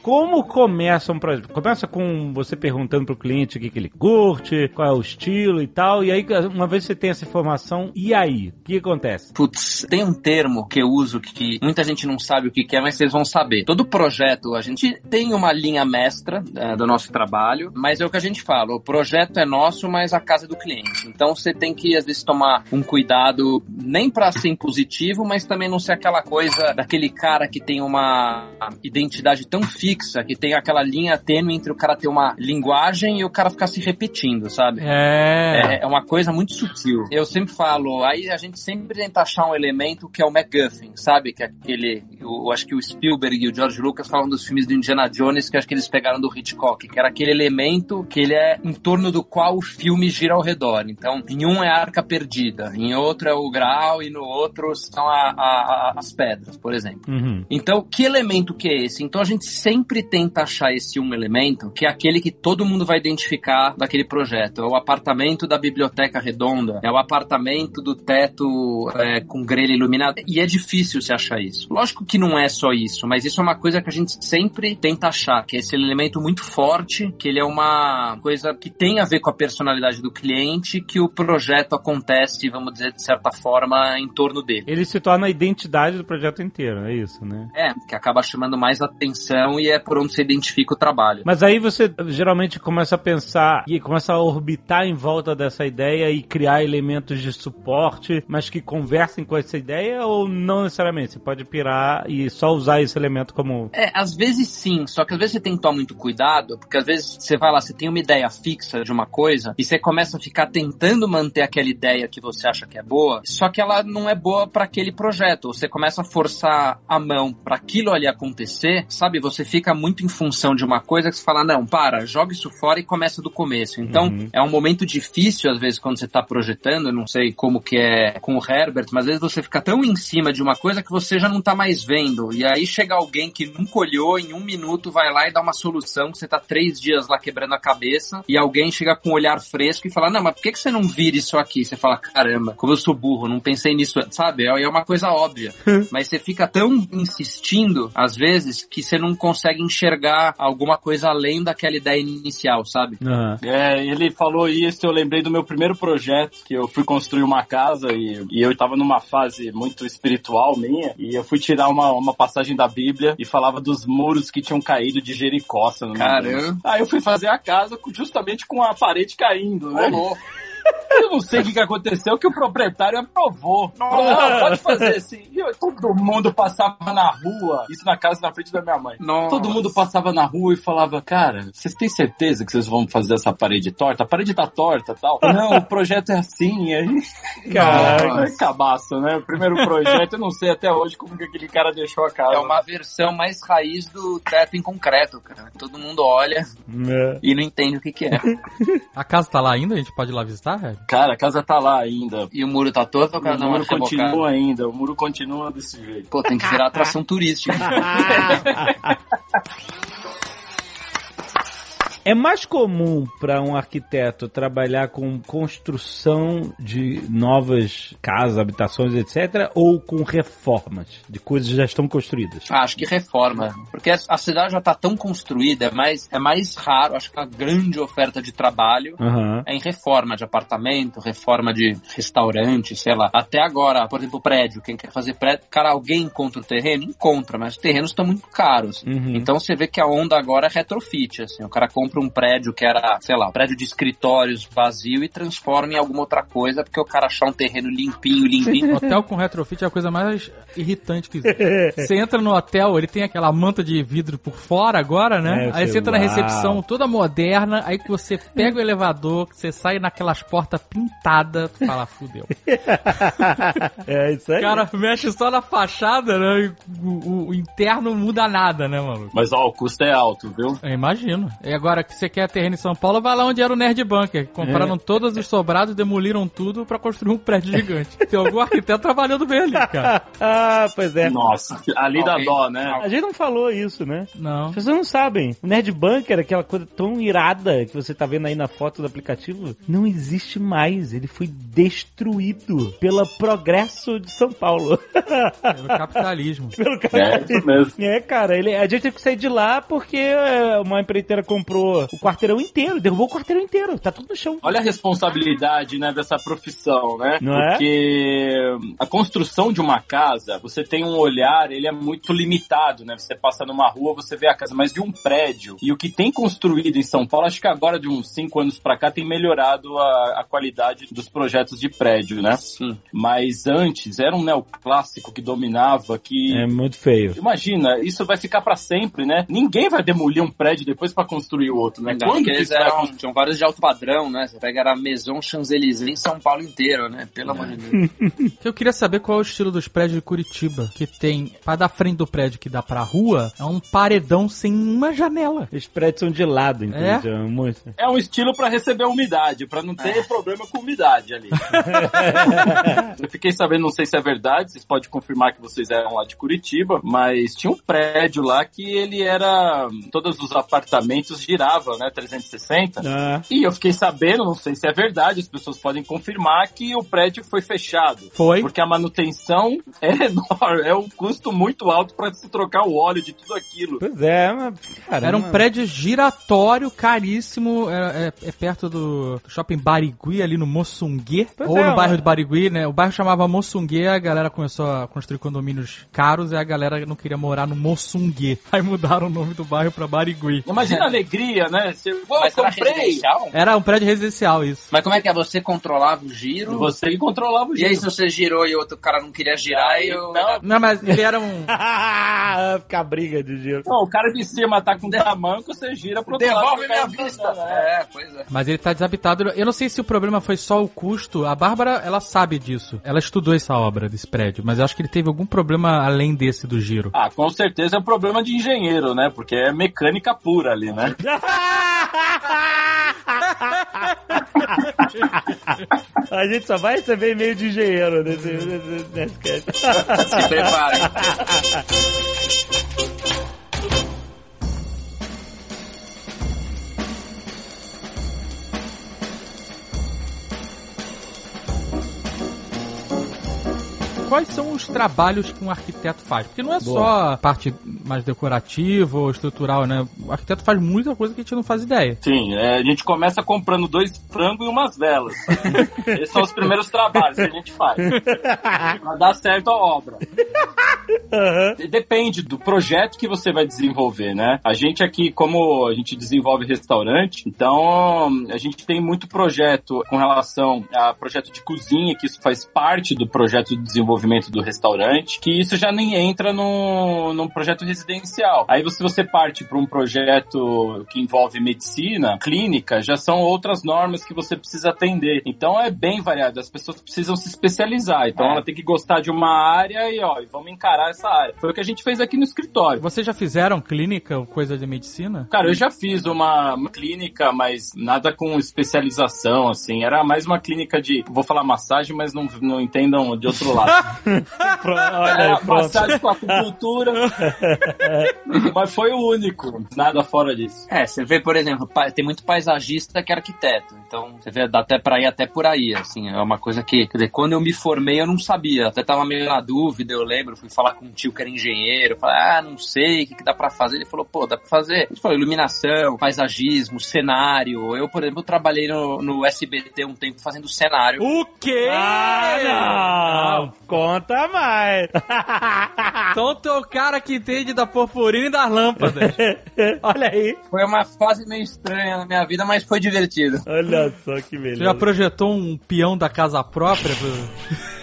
Como começa um projeto? Começa com você perguntando pro cliente o que, que ele curte, qual é o estilo e tal. E aí, uma vez que você tem essa informação, e aí? O que acontece? Putz, tem um termo que eu uso que muita gente não sabe o que é, mas vocês vão saber. Todo projeto, a gente tem uma linha mestra eh, do nosso trabalho, mas é o que a gente fala, o projeto é nosso, mas a casa é do cliente. Então você tem que, às vezes, tomar um cuidado, nem pra ser impositivo, mas também não ser aquela coisa daquele cara que tem uma identidade tão fixa, que tem aquela linha tênue entre o cara ter uma linguagem e o cara ficar se repetindo, sabe? É. É, é uma coisa muito sutil. Eu sempre falo, aí a gente sempre tenta achar um elemento que é o MacGuffin, sabe? Que é aquele. Eu acho que o Spielberg e o George Lucas falam dos filmes do Indiana Jones, que acho que eles pegaram do Hitchcock, que era aquele elemento que ele é em torno do qual o filme gira ao redor. Então, em um é a arca perdida, em outro é o grau e no outro são a- a- a- as pedras, por exemplo. Uhum. Então, que elemento que é esse? Então, a gente sempre tenta achar esse um elemento, que é aquele que todo mundo vai identificar daquele projeto. É o apartamento da biblioteca redonda, é o apartamento do teto é, com grelha iluminada. E é difícil se achar isso. Lógico que não é só isso, mas isso é uma coisa que a gente sempre tenta achar, que é esse elemento muito forte, que ele é uma coisa que tem a ver com a personalidade do cliente, que o projeto acontece, vamos dizer, de certa forma, em torno dele. Ele se torna a identidade do projeto inteiro, é isso, né? É, que acaba chamando mais atenção e é por onde você identifica o trabalho. Mas aí você geralmente começa a pensar e começa a orbitar em volta dessa ideia e criar elementos de suporte, mas que conversem com essa ideia ou não necessariamente? Você pode pirar e só usar esse elemento como. É, às vezes sim, só que às vezes você tem que tomar muito cuidado, porque às vezes você vai lá, você tem uma ideia fixa de uma coisa e você começa a ficar tentando manter aquela ideia que você acha que é boa, só que ela não é boa para aquele projeto. Você começa a forçar a mão para aquilo ali acontecer, sabe? Você fica muito em função de uma coisa que você fala, não, para, joga isso fora e começa do começo. Então, Uhum. é um momento difícil às vezes quando você tá projetando, eu não sei como que é com o Herbert, mas às vezes você fica tão em cima de uma coisa que você já não tá mais vendo. E aí chega alguém que nunca olhou, em um minuto vai lá e dá uma solução que você tá três dias lá quebrando a cabeça, e alguém chega com um olhar fresco e fala, não, mas por que, que você não vira isso aqui? Você fala, caramba, como eu sou burro, não pensei nisso, antes", sabe? É é uma coisa óbvia. mas você fica tão insistindo, às vezes, que você não consegue enxergar alguma coisa além daquela ideia inicial, sabe? Aham. É, ele falou isso, eu lembrei do meu primeiro projeto, que eu fui construir uma casa e, e eu tava numa fase muito espiritual minha, e eu fui tirar uma, uma passagem da Bíblia e falava dos muros que tinham caído de Jericó, se eu não me engano. Caramba. Aí eu fui fazer a casa justamente com a parede caindo, né? Eu não sei o que, que aconteceu, que o proprietário aprovou. Falou, não, pode fazer assim. E eu- todo mundo passava na rua, isso na casa na frente da minha mãe. Nossa. Todo mundo passava na rua e falava, cara, vocês têm certeza que vocês vão fazer essa parede torta? A parede tá torta e tal. Não, o projeto é assim. E aí, Caraca. é cabaço, né? O primeiro projeto, eu não sei até hoje como que aquele cara deixou a casa. É uma versão mais raiz do teto em concreto, cara. Todo mundo olha É. e não entende o que, que é. A casa tá lá ainda? A gente pode ir lá visitar, Red? Cara, a casa tá lá ainda. E o muro tá todo, o cara O dá uma muro rebocada. continua ainda, o muro continua desse jeito. Pô, tem que virar atração turística. É mais comum para um arquiteto trabalhar com construção de novas casas, habitações, etc., ou com reformas de coisas que já estão construídas? Ah, acho que reforma. Porque a- cidade já tá tão construída, é mais, é mais raro, acho que a grande oferta de trabalho Aham. é em reforma de apartamento, reforma de restaurante, sei lá. Até agora, por exemplo, prédio. Quem quer fazer prédio, cara, alguém encontra o terreno? Encontra, mas os terrenos estão muito caros. Uhum. Então você vê que a onda agora é retrofit, assim. O cara compra um prédio que era, sei lá, um prédio de escritórios vazio e transforma em alguma outra coisa, porque o cara achar um terreno limpinho, limpinho. Hotel com retrofit é a coisa mais irritante que existe. Você entra no hotel, ele tem aquela manta de vidro por fora agora, né? É, aí você- entra na recepção toda moderna, aí que você pega o elevador, que você sai naquelas portas pintadas, tu fala, fudeu. é isso aí. O cara mexe só na fachada, né? E o, o- o interno não muda nada, né, maluco? Mas ó, o custo é alto, viu? Eu imagino. E agora que você quer terreno em São Paulo, vai lá onde era o Nerd Bunker. Compraram todos os sobrados, demoliram tudo pra construir um prédio gigante. Tem algum arquiteto trabalhando bem ali, cara. ah, pois é. Nossa, ali dá dó, né? A gente não falou isso, né? Não. Pessoas não sabem. O Nerd Bunker, aquela coisa tão irada que você tá vendo aí na foto do aplicativo, não existe mais. Ele foi destruído pelo progresso de São Paulo. Pelo capitalismo. pelo É, isso mesmo. É, cara, ele, a gente teve que sair de lá porque é, uma empreiteira comprou o quarteirão inteiro, derrubou o quarteirão inteiro, tá tudo no chão. Olha a responsabilidade, né, dessa profissão, né? Não é? Porque a construção de uma casa, você tem um olhar, ele é muito limitado, né? Você passa numa rua, você vê a casa, mas de um prédio. E o que tem construído em São Paulo, acho que agora de uns cinco anos pra cá tem melhorado a, a qualidade dos projetos de prédio, né? Sim. Mas antes era um neoclássico que dominava, que É muito feio. Imagina, isso vai ficar pra sempre, né? Ninguém vai demolir um prédio depois pra construir o outro, né? Ainda Quando que isso vai eram, acontecer? tinham vários de alto padrão, né? Você pega a Maison Champs-Élysées em São Paulo inteiro, né? Pelo amor de Deus. Eu queria saber qual é o estilo dos prédios de Curitiba, que tem, para da frente do prédio que dá pra rua, é um paredão sem uma janela. Os prédios são de lado, entendeu? Muito. É um estilo pra receber umidade, pra não ter problema com umidade ali. Eu fiquei sabendo, não sei se é verdade, vocês podem confirmar que vocês eram lá de Curitiba, mas tinha um prédio lá que ele era. Todos os apartamentos giravam, né? 360. Ah, E eu fiquei sabendo, não sei se é verdade, as pessoas podem confirmar que o prédio foi fechado. Foi? Porque a manutenção é enorme, é um custo muito alto pra se trocar o óleo de tudo aquilo. pois é, mas. Caramba. Era um prédio giratório, caríssimo, é, é- é perto do shopping Barigui, ali no Moçungue, Pois ou é, no bairro ué. de Barigui, né? O bairro chamava Moçungue, a galera começou a construir condomínios caros e a galera não queria morar no Moçungue. Aí mudaram o nome do bairro pra Barigui. Imagina a alegria, né? Você, Pô, Mas era comprei! residencial? Era um prédio residencial, isso. Mas como é que é? Você controlava o giro? Você que controlava o E aí, giro. se você girou e o outro cara não queria girar, Aí, eu... não. Não, mas ele era um... Ficar briga de giro. Não, o cara de cima tá com tamanco, você gira pro outro Devolve lado, minha vista! tá- É. É, pois é. Mas ele tá desabitado. Eu não sei se o problema foi só o custo. A Bárbara, ela sabe disso. Ela estudou essa obra desse prédio, mas eu acho que ele teve algum problema além desse do giro. Ah, com certeza é um problema de engenheiro, né? Porque é mecânica pura ali, né? A gente só vai receber e-mail de engenheiro nesse, nesse, nesse. Se prepara. Quais são os trabalhos que um arquiteto faz? Porque não é só a parte mais decorativa ou estrutural, né? O arquiteto faz muita coisa que a gente não faz ideia. Sim, é, a gente começa comprando dois frangos e umas velas. Esses são os primeiros trabalhos que a gente faz. Pra dar certo a obra. Depende do projeto que você vai desenvolver, né? A gente aqui, como a gente desenvolve restaurante, então a gente tem muito projeto com relação a projeto de cozinha, que isso faz parte do projeto de desenvolvimento do restaurante, que isso já nem entra no, num projeto residencial. Aí se você parte para um projeto que envolve medicina, clínica, já são outras normas que você precisa atender. Então é bem variado, as pessoas precisam se especializar. Então É. ela tem que gostar de uma área e ó, vamos encarar essa área. Foi o que a gente fez aqui no escritório. Vocês já fizeram clínica ou coisa de medicina? Cara, eu já fiz uma, uma clínica, mas nada com especialização, assim. Era mais uma clínica de, vou falar massagem, mas não, não entendam de outro lado. Pronto, olha pronto. massagem com acupuntura. mas foi o único. Nada fora disso. É, você vê, por exemplo, tem muito paisagista que é arquiteto. Então, você vê, dá até pra ir até por aí, assim. É uma coisa que, quer dizer, quando eu me formei, eu não sabia. Até tava meio na dúvida, eu lembro. Fui falar com um tio que era engenheiro. Falei, ah, não sei, o que, que dá pra fazer? Ele falou, pô, dá pra fazer. Ele falou, iluminação, paisagismo, cenário. Eu, por exemplo, trabalhei no, no SBT um tempo fazendo cenário. O quê? Ah, não! Conta mais! Então tu é o cara que entende da purpurina e das lâmpadas. olha aí, Foi uma fase meio estranha na minha vida, mas foi divertido. olha só que Tu beleza. já projetou um peão da casa própria?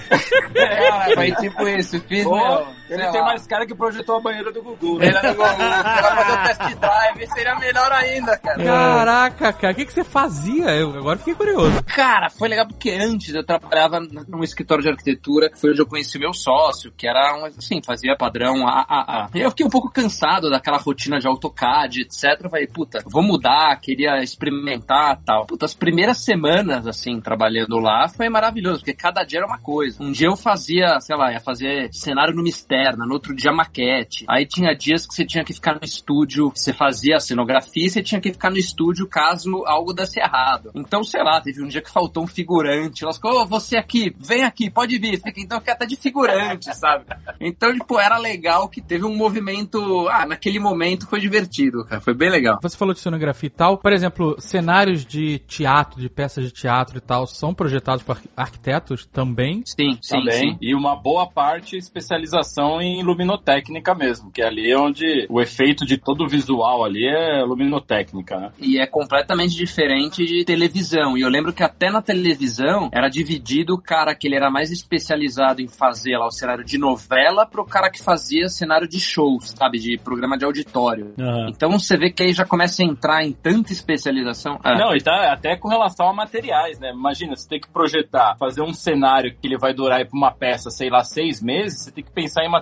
É, foi tipo isso. Fiz, Pô, meu, ele tem mais cara que projetou a banheira do Gugu. né? Ele era vai fazer o test drive, seria melhor ainda, cara. Caraca, cara, o que, que você fazia? Eu agora fiquei curioso. Cara, foi legal porque antes eu trabalhava num escritório de arquitetura, que foi onde eu conheci meu sócio, que era, um, assim, fazia padrão AAA. E eu fiquei um pouco cansado daquela rotina de AutoCAD, etc. Eu falei, puta, vou mudar, queria experimentar tal. Puta, as primeiras semanas, assim, trabalhando lá, foi maravilhoso, porque cada dia era uma coisa. Um dia eu fazia, sei lá, ia fazer cenário numa externa, no outro dia maquete. Aí tinha dias que você tinha que ficar no estúdio, você fazia a cenografia e você tinha que ficar no estúdio caso algo desse errado. Então, sei lá, teve um dia que faltou um figurante. Elas falaram, ô, você aqui, vem aqui, pode vir. Fica, então fica até de figurante, sabe? Então, tipo, era legal que teve um movimento. Ah, naquele momento foi divertido, cara. Foi bem legal. Você falou de cenografia e tal. Por exemplo, cenários de teatro, de peças de teatro e tal, são projetados por arqu- arquitetos também? Sim, sim, Também. sim. E uma boa parte especialização em luminotécnica mesmo, que é ali onde o efeito de todo o visual ali é luminotécnica, né? E é completamente diferente de televisão. E eu lembro que até na televisão era dividido o cara que ele era mais especializado em fazer lá o cenário de novela pro cara que fazia cenário de shows, sabe? De programa de auditório. Aham. Então você vê que aí já começa a entrar em tanta especialização. É. Não, e tá até com relação a materiais, né? Imagina, você tem que projetar, fazer um cenário que ele vai durar aí pra uma peça, sei lá, seis meses, você tem que pensar em materiais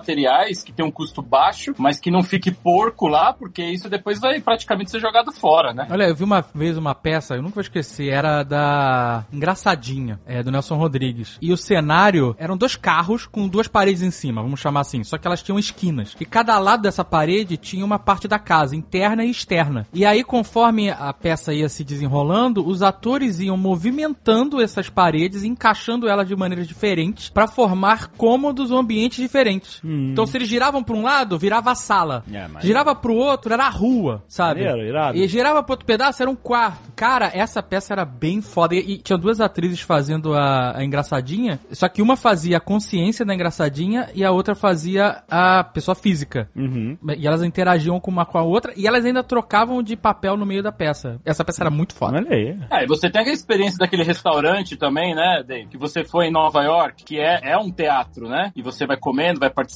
que tem um custo baixo, mas que não fique porco lá, porque isso depois vai praticamente ser jogado fora, né? Olha, eu vi uma vez uma peça, eu nunca vou esquecer, era da Engraçadinha, é, do Nelson Rodrigues. E o cenário eram dois carros com duas paredes em cima, vamos chamar assim, só que elas tinham esquinas. E cada lado dessa parede tinha uma parte da casa, interna e externa. E aí, conforme a peça ia se desenrolando, os atores iam movimentando essas paredes, encaixando elas de maneiras diferentes pra formar cômodos ou ambientes diferentes. Então, se eles giravam pra um lado, virava a sala. É, mas- Girava pro outro, era a rua, sabe? Maneiro, irado. E girava pro outro pedaço, era um quarto. Cara, essa peça era bem foda. E, e tinha duas atrizes fazendo a, a engraçadinha, só que uma fazia a consciência da engraçadinha e a outra fazia a pessoa física. Uhum. E elas interagiam com uma com a outra e elas ainda trocavam de papel no meio da peça. Essa peça era muito foda. Olha aí. É, e você tem aquela experiência daquele restaurante também, né, Dave? Que você foi em Nova York, que é, é um teatro, né? E você vai comendo, vai participando.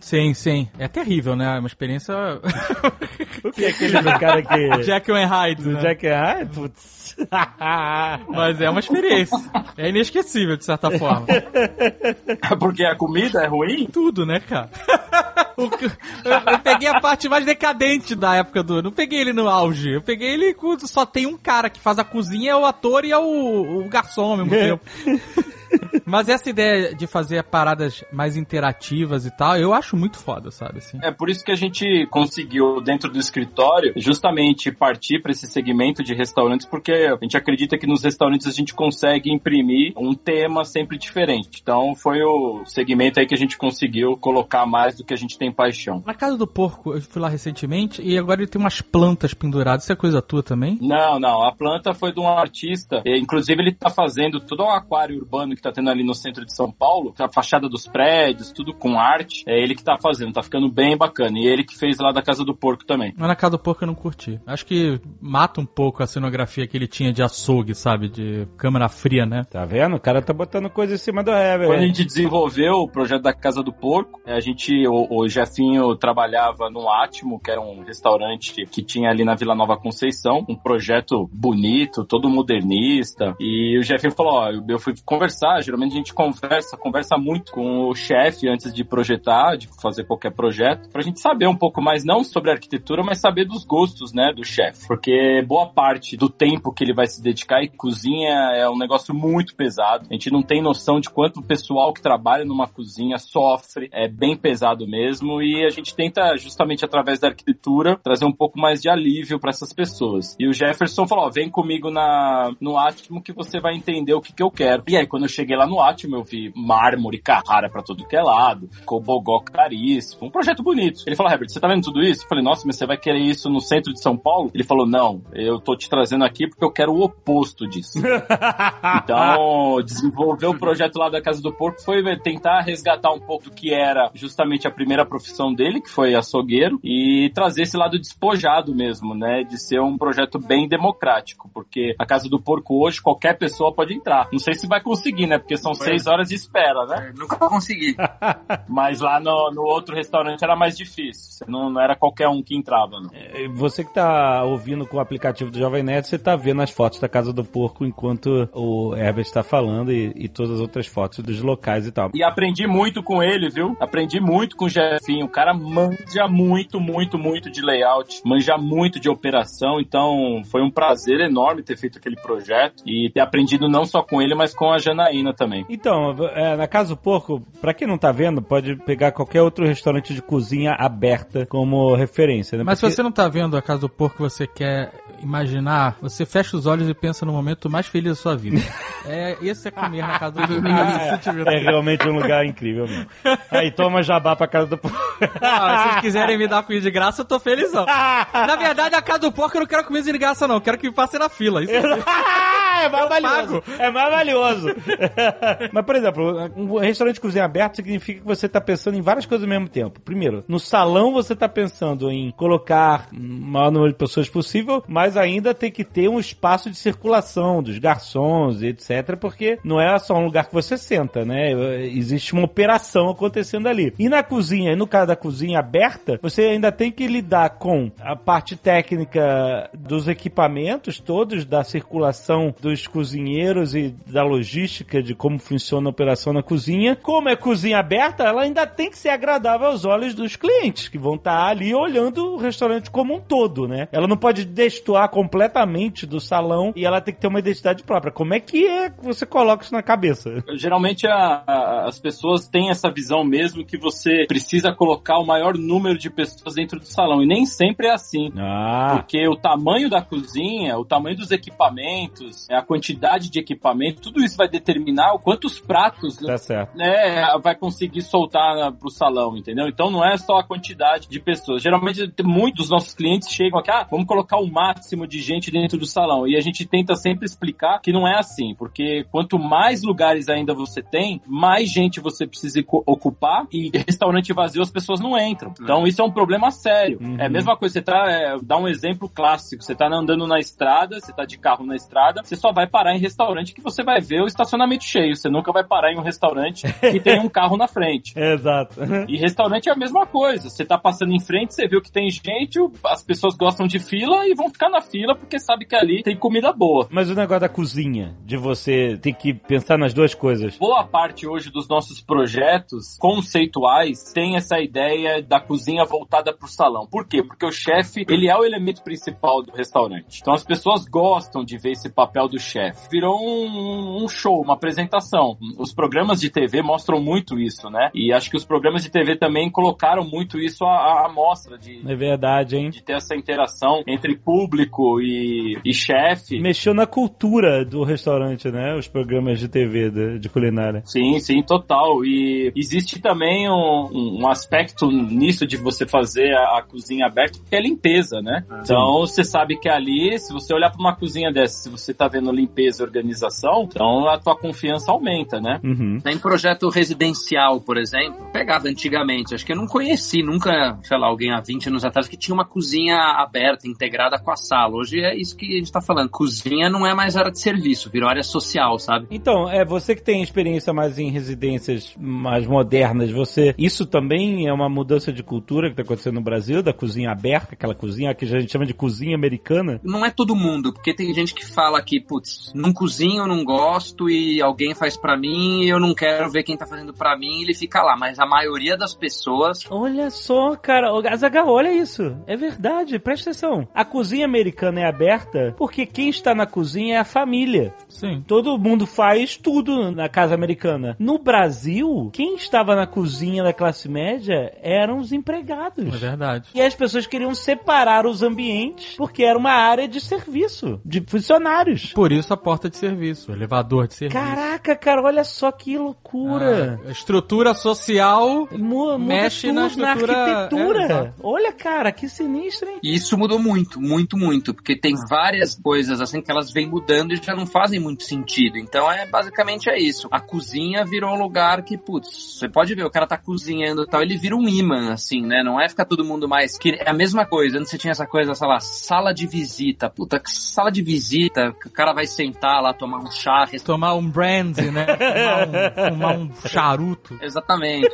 Sim, sim. É terrível, né? É uma experiência. O que é aquele do cara que... Jack and Hyde, do né? Jack... Ai, putz. Mas é uma experiência. É inesquecível, de certa forma. Porque a comida é ruim? tudo, né, cara? O que- eu, eu peguei a parte mais decadente da época do. Não peguei ele no auge. Eu peguei ele com. Só tem um cara que faz a cozinha, é o ator e é o, o garçom ao mesmo tempo. Mas essa ideia de fazer paradas mais interativas e tal, eu acho muito foda, sabe? Assim. É por isso que a gente conseguiu, dentro do escritório, justamente partir para esse segmento de restaurantes, porque a gente acredita que nos restaurantes a gente consegue imprimir um tema sempre diferente. Então foi o segmento aí que a gente conseguiu colocar mais do que a gente tem paixão. Na casa do porco, eu fui lá recentemente e agora ele tem umas plantas penduradas. Isso é coisa tua também? Não, não. A planta foi de um artista. Inclusive, ele tá fazendo todo um aquário urbano que tá tendo ali no centro de São Paulo. A fachada dos prédios, tudo com arte. É ele que tá fazendo. Tá ficando bem bacana. E ele que fez lá da Casa do Porco também. Mas na casa do porco eu não curti. Acho que mata um pouco a cenografia que ele tinha de açougue, sabe? De câmera fria, né? Tá vendo? O cara tá botando coisa em cima do Heber. Quando a gente desenvolveu o projeto da Casa do Porco, a gente, o, o Jefinho trabalhava no Atimo, que era um restaurante que tinha ali na Vila Nova Conceição, um projeto bonito, todo modernista. E o Jefinho falou: Ó, eu fui conversar geralmente a gente conversa, conversa muito com o chefe antes de projetar, de fazer qualquer projeto, pra gente saber um pouco mais, não sobre arquitetura, mas saber dos gostos, né, do chefe. Porque boa parte do tempo que ele vai se dedicar em cozinha é um negócio muito pesado. A gente não tem noção de quanto o pessoal que trabalha numa cozinha sofre, é bem pesado mesmo, e a gente tenta, justamente através da arquitetura, trazer um pouco mais de alívio para essas pessoas. E o Jefferson falou: ó, vem comigo na, no Atmo que você vai entender o que, que eu quero. E aí, quando eu cheguei lá no Atmo, eu vi mármore, Carrara pra todo que é lado, cobogó caríssimo, um projeto bonito. Ele falou: Herbert, você tá vendo tudo isso? Eu falei: nossa, mas você vai querer isso no centro de São Paulo? Ele falou: não, eu tô te trazendo aqui porque eu quero o oposto disso. então, desenvolver o projeto lá da Casa do Porco foi tentar resgatar um pouco do que era justamente a primeira profissão dele, que foi açougueiro, e trazer esse lado despojado mesmo, né? De ser um projeto bem democrático, porque a Casa do Porco hoje qualquer pessoa pode entrar. Não sei se vai conseguir, né? Porque são seis horas de espera, né? É, nunca consegui. Mas lá no, no outro restaurante era mais difícil. Não, não era qualquer um que entrava, não. É, Você que tá ouvindo com o aplicativo do Jovem Nerd, você tá vendo as fotos da Casa do Porco enquanto o Herbert tá falando e, e todas as outras fotos dos locais e tal. E aprendi muito com ele, viu? Aprendi muito com o Jefinho. O cara manja muito, muito, muito de layout, manja muito de operação. Então foi um prazer enorme ter feito aquele projeto e ter aprendido não só com ele, mas com a Janaína também. Então, é, na Casa do Porco, pra quem não tá vendo, pode pegar qualquer outro restaurante de cozinha aberta como referência, né? Mas Porque- se você não tá vendo a casa do porco você quer imaginar, você fecha os olhos e pensa no momento mais feliz da sua vida. é, esse é comer na casa do você tiver- É realmente um lugar incrível mesmo. Aí toma jabá pra Casa do Porco. Ah, se vocês quiserem me dar comida de graça, eu tô felizão. Na verdade, a casa do porco eu não quero comida de graça, não. Quero que me passe na fila. Isso é mais valioso. pago. É mais valioso. Mas, por exemplo, um restaurante de cozinha aberto significa que você tá pensando em várias coisas ao mesmo tempo. Primeiro, no salão você tá pensando em colocar o maior número de pessoas possível, mas ainda tem que ter um espaço de circulação dos garçons e etc, porque não é só um lugar que você senta, né? Existe uma operação acontecendo ali. E na cozinha, e no caso da cozinha aberta, você ainda tem que lidar com a parte técnica dos equipamentos todos, da circulação dos cozinheiros e da logística de como funciona a operação na cozinha. Como é cozinha aberta, ela ainda tem que ser agradável aos olhos dos clientes, que vão estar ali olhando o restaurante como um todo, né? Ela não pode destoar completamente do salão e ela tem que ter uma identidade própria. Como é que é que você coloca isso na cabeça? Geralmente a- a- as pessoas têm essa visão mesmo que você precisa colocar o maior número de pessoas dentro do salão. E nem sempre é assim. Ah, Porque o tamanho da cozinha, o tamanho dos equipamentos, a quantidade de equipamento, tudo isso vai determinar o quantos pratos tá certo. né, vai conseguir soltar pro salão, entendeu? Então não é só a quantidade de pessoas. Geralmente muitos dos nossos clientes chegam aqui, ah, vamos colocar o máximo de gente dentro do salão. E a gente tenta sempre explicar que não é assim, porque quanto mais lugares ainda você tem, mais gente você precisa ocupar e restaurante vazio as pessoas não entram. Então isso é um problema sério. É a mesma coisa, você tá, é, dá um exemplo clássico, você tá andando na estrada, você tá de carro na estrada, você só vai parar em restaurante que você vai ver o estacionamento cheio, você nunca vai parar em um restaurante que tem um carro na frente. Exato. E restaurante é a mesma coisa. Você tá passando em frente, você viu que tem gente, as pessoas gostam de fila e vão ficar na fila porque sabe que ali tem comida boa. Mas o negócio da cozinha, de você ter que pensar nas duas coisas. Boa parte hoje dos nossos projetos conceituais tem essa ideia da cozinha voltada pro salão. Por quê? Porque o chefe, ele é o elemento principal do restaurante. Então as pessoas gostam de ver esse papel do chefe. Virou um, um show, uma apresentação. Os programas de TV mostram muito isso, né? E acho que os programas de TV também colocaram muito isso à, à mostra de, É verdade, hein? de ter essa interação entre público e, e chefe. Mexeu na cultura do restaurante, né? Os programas de TV de, de culinária. Sim, sim, total. E existe também um, um aspecto nisso de você fazer a, a cozinha aberta, que é limpeza, né? Então você sabe que ali, se você olhar para uma cozinha dessa, se você tá vendo limpeza e organização, então a tua confiança aumenta, né? Uhum. Em projeto residencial, por exemplo, pegava antigamente, acho que eu não conheci nunca, sei lá, alguém há 20 anos atrás que tinha uma cozinha aberta, integrada com a sala. Hoje é isso que a gente tá falando. Cozinha não é mais área de serviço, virou área social, sabe? Então, é você que tem experiência mais em residências mais modernas, você. Isso também é uma mudança de cultura que tá acontecendo no Brasil, da cozinha aberta, aquela cozinha que a gente chama de cozinha americana. Não é todo mundo, porque tem gente que fala que, putz, não cozinho, não gosto e alguém faz pra mim e eu não quero ver quem tá fazendo pra mim, ele fica lá. Mas a maioria das pessoas. Olha só, cara, Ô, Azaghal, olha isso. É verdade, presta atenção. A cozinha americana é aberta porque quem está na cozinha é a família. Sim. Todo mundo faz tudo na casa americana. No Brasil, quem estava na cozinha da classe média eram os empregados. É verdade. E as pessoas queriam separar os ambientes porque era uma área de serviço, de funcionários. Por isso a porta de serviço, o elevador de serviço. Caraca, cara, olha só que loucura. Ah, a estrutura social Mu- muda mexe tudo na estrutura- é, arquitetura. exato. olha, cara, que sinistro, hein? E isso mudou muito, muito, muito, porque tem várias coisas assim que elas vêm mudando e já não fazem muito sentido. Então é basicamente é isso. A cozinha virou um lugar que, putz, você pode ver, o cara tá cozinhando e tal, ele vira um imã, assim, né? Não é ficar todo mundo mais. que É a mesma coisa, antes você tinha essa coisa, sei lá, sala de visita. Puta, que sala de visita, que o cara vai sentar lá, tomar um chá, tomar um brandy, né? Fumar um, fumar um charuto. Exatamente.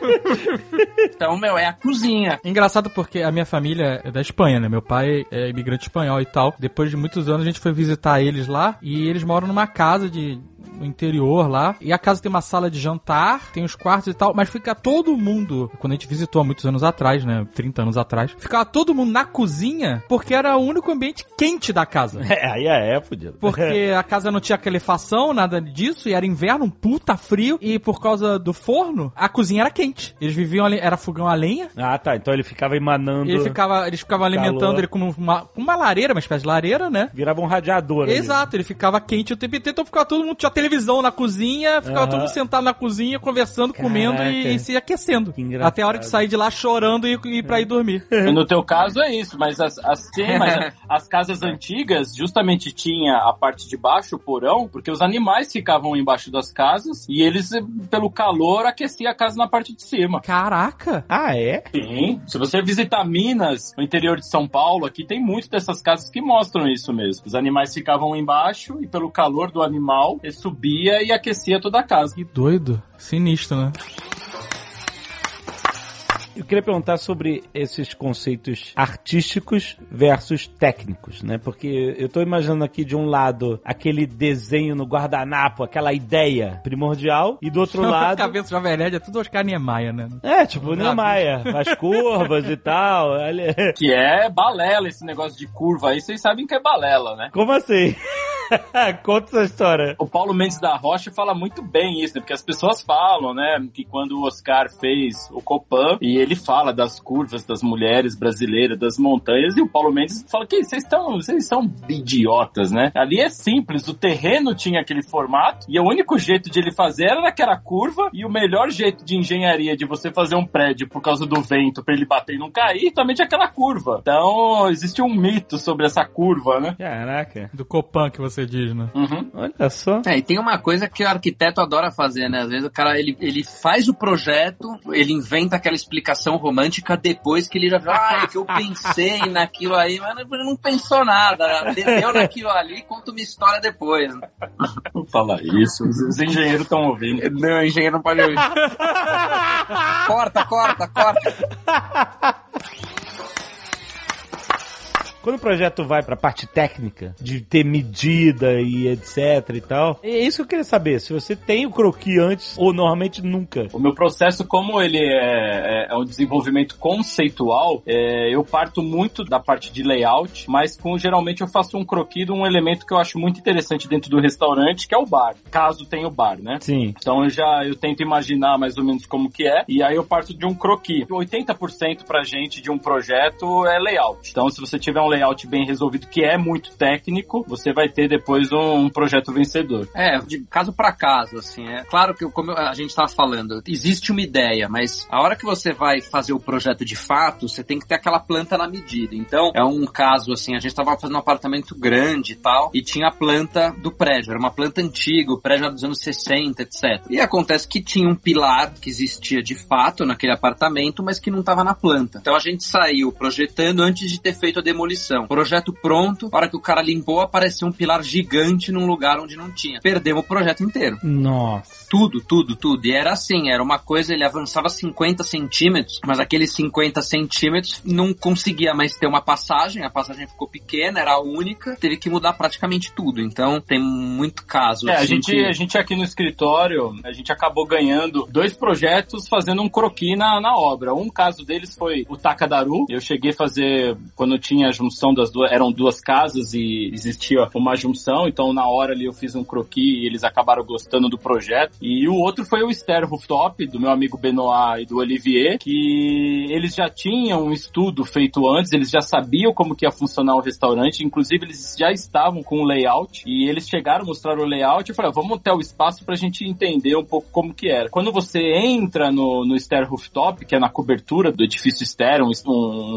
então, meu, é a cozinha. Engraçado porque a minha família é da Espanha, né? Meu pai é imigrante espanhol e tal. Depois de muitos anos a gente foi visitar eles lá e eles moram numa casa de no interior lá. E a casa tem uma sala de jantar, tem os quartos e tal, mas fica todo mundo, quando a gente visitou há muitos anos atrás, né? 30 anos atrás, ficava todo mundo na cozinha porque era o único ambiente quente da casa. É, aí é, é fudido. Porque a casa não tinha calefação, nada disso, e era inverno, um puta frio, e por causa do forno, a cozinha era quente. Eles viviam ali, era fogão a lenha, Ah, tá. Então ele ficava emanando. ele ficava, eles ficavam alimentando Calor. ele com uma, com uma lareira, uma espécie de lareira, né? Virava um radiador. ali. Exato, ele ficava quente o tempo inteiro, então ficava todo mundo, televisão na cozinha, ficava Aham. todo mundo sentado na cozinha, conversando, Caraca. comendo e, e se aquecendo. Até a hora de sair de lá chorando e, e pra ir dormir. E no teu caso é isso, mas as, as, sim, mas as casas antigas justamente tinha a parte de baixo, o porão, porque os animais ficavam embaixo das casas e eles, pelo calor, aqueciam a casa na parte de cima. Caraca! Ah, é? Sim, se você visitar Minas, no interior de São Paulo, aqui tem muitas dessas casas que mostram isso mesmo. Os animais ficavam embaixo e pelo calor do animal, ele subia e aquecia toda a casa. Que doido. Sinistro, né? Eu queria perguntar sobre esses conceitos artísticos versus técnicos, né? Porque eu tô imaginando aqui de um lado aquele desenho no guardanapo, aquela ideia primordial, e do outro A lado. cabeça Jovem Nerd é tudo Oscar Niemeyer, né? É, tipo, Niemeyer, as curvas e tal. olha- Que é balela esse negócio de curva aí, vocês sabem que é balela, né? Como assim? Conta essa história. O Paulo Mendes da Rocha fala muito bem isso, né? Porque as pessoas falam, né? Que quando o Oscar fez o Copan, e ele fala das curvas das mulheres brasileiras, das montanhas, e o Paulo Mendes fala que vocês estão, vocês são idiotas, né? Ali é simples, o terreno tinha aquele formato, e o único jeito de ele fazer era naquela curva, e o melhor jeito de engenharia de você fazer um prédio por causa do vento, pra ele bater e não cair, também tinha aquela curva. Então, existe um mito sobre essa curva, né? Caraca. Do Copan que você diz, né? Uhum. Olha só. É, e tem uma coisa que o arquiteto adora fazer, né? Às vezes o cara, ele, ele faz o projeto, ele inventa aquela explicação romântica depois que ele já viu, ah, é que eu pensei naquilo aí, mas ele não pensou nada, deu naquilo ali, conta uma história depois. Não fala isso, os os engenheiros estão ouvindo. Não, o engenheiro não pode ouvir. corta, corta, corta. Quando o projeto vai pra parte técnica, de ter medida e etc e tal, é isso que eu queria saber. Se você tem o croquis antes ou normalmente nunca. O meu processo, como ele é, é- é um desenvolvimento conceitual, é, eu parto muito da parte de layout, mas com geralmente eu faço um croquis de um elemento que eu acho muito interessante dentro do restaurante, que é o bar. Caso tenha o bar, né? Sim. Então eu já eu tento imaginar mais ou menos como que é, e aí eu parto de um croquis. 80% pra gente de um projeto é layout. Então se você tiver um layout bem resolvido, que é muito técnico, você vai ter depois um, um projeto vencedor. É, de caso para caso, assim. É claro que, como a gente estava falando, existe uma ideia, mas a hora que você vai fazer o projeto de fato, você tem que ter aquela planta na medida. Então, é um caso, assim, a gente estava fazendo um apartamento grande e tal, e tinha a planta do prédio. Era uma planta antiga, o prédio era dos anos 60, etc. E acontece que tinha um pilar que existia de fato naquele apartamento, mas que não estava na planta. Então, a gente saiu projetando antes de ter feito a demolição. Projeto pronto, na hora que o cara limpou, apareceu um pilar gigante num lugar onde não tinha. Perdemos o projeto inteiro. Nossa. Tudo, tudo, tudo. E era assim, era uma coisa, ele avançava 50 centímetros, mas aqueles 50 centímetros não conseguia mais ter uma passagem, a passagem ficou pequena, era a única, teve que mudar praticamente tudo. Então tem muito caso. É, a assim, gente, que- a gente aqui no escritório, a gente acabou ganhando dois projetos fazendo um croquis na, na obra. Um caso deles foi o Takadaru. Eu cheguei a fazer, quando tinha a junção das duas, eram duas casas e existia uma junção, então na hora ali eu fiz um croquis e eles acabaram gostando do projeto. E o outro foi o Ster Rooftop, do meu amigo Benoit e do Olivier, que eles já tinham um estudo feito antes, eles já sabiam como que ia funcionar o restaurante, inclusive eles já estavam com o layout e eles chegaram a mostrar o layout e falaram, vamos ter o espaço pra gente entender um pouco como que era. Quando você entra no, no Ster Rooftop, que é na cobertura do edifício Ster, um,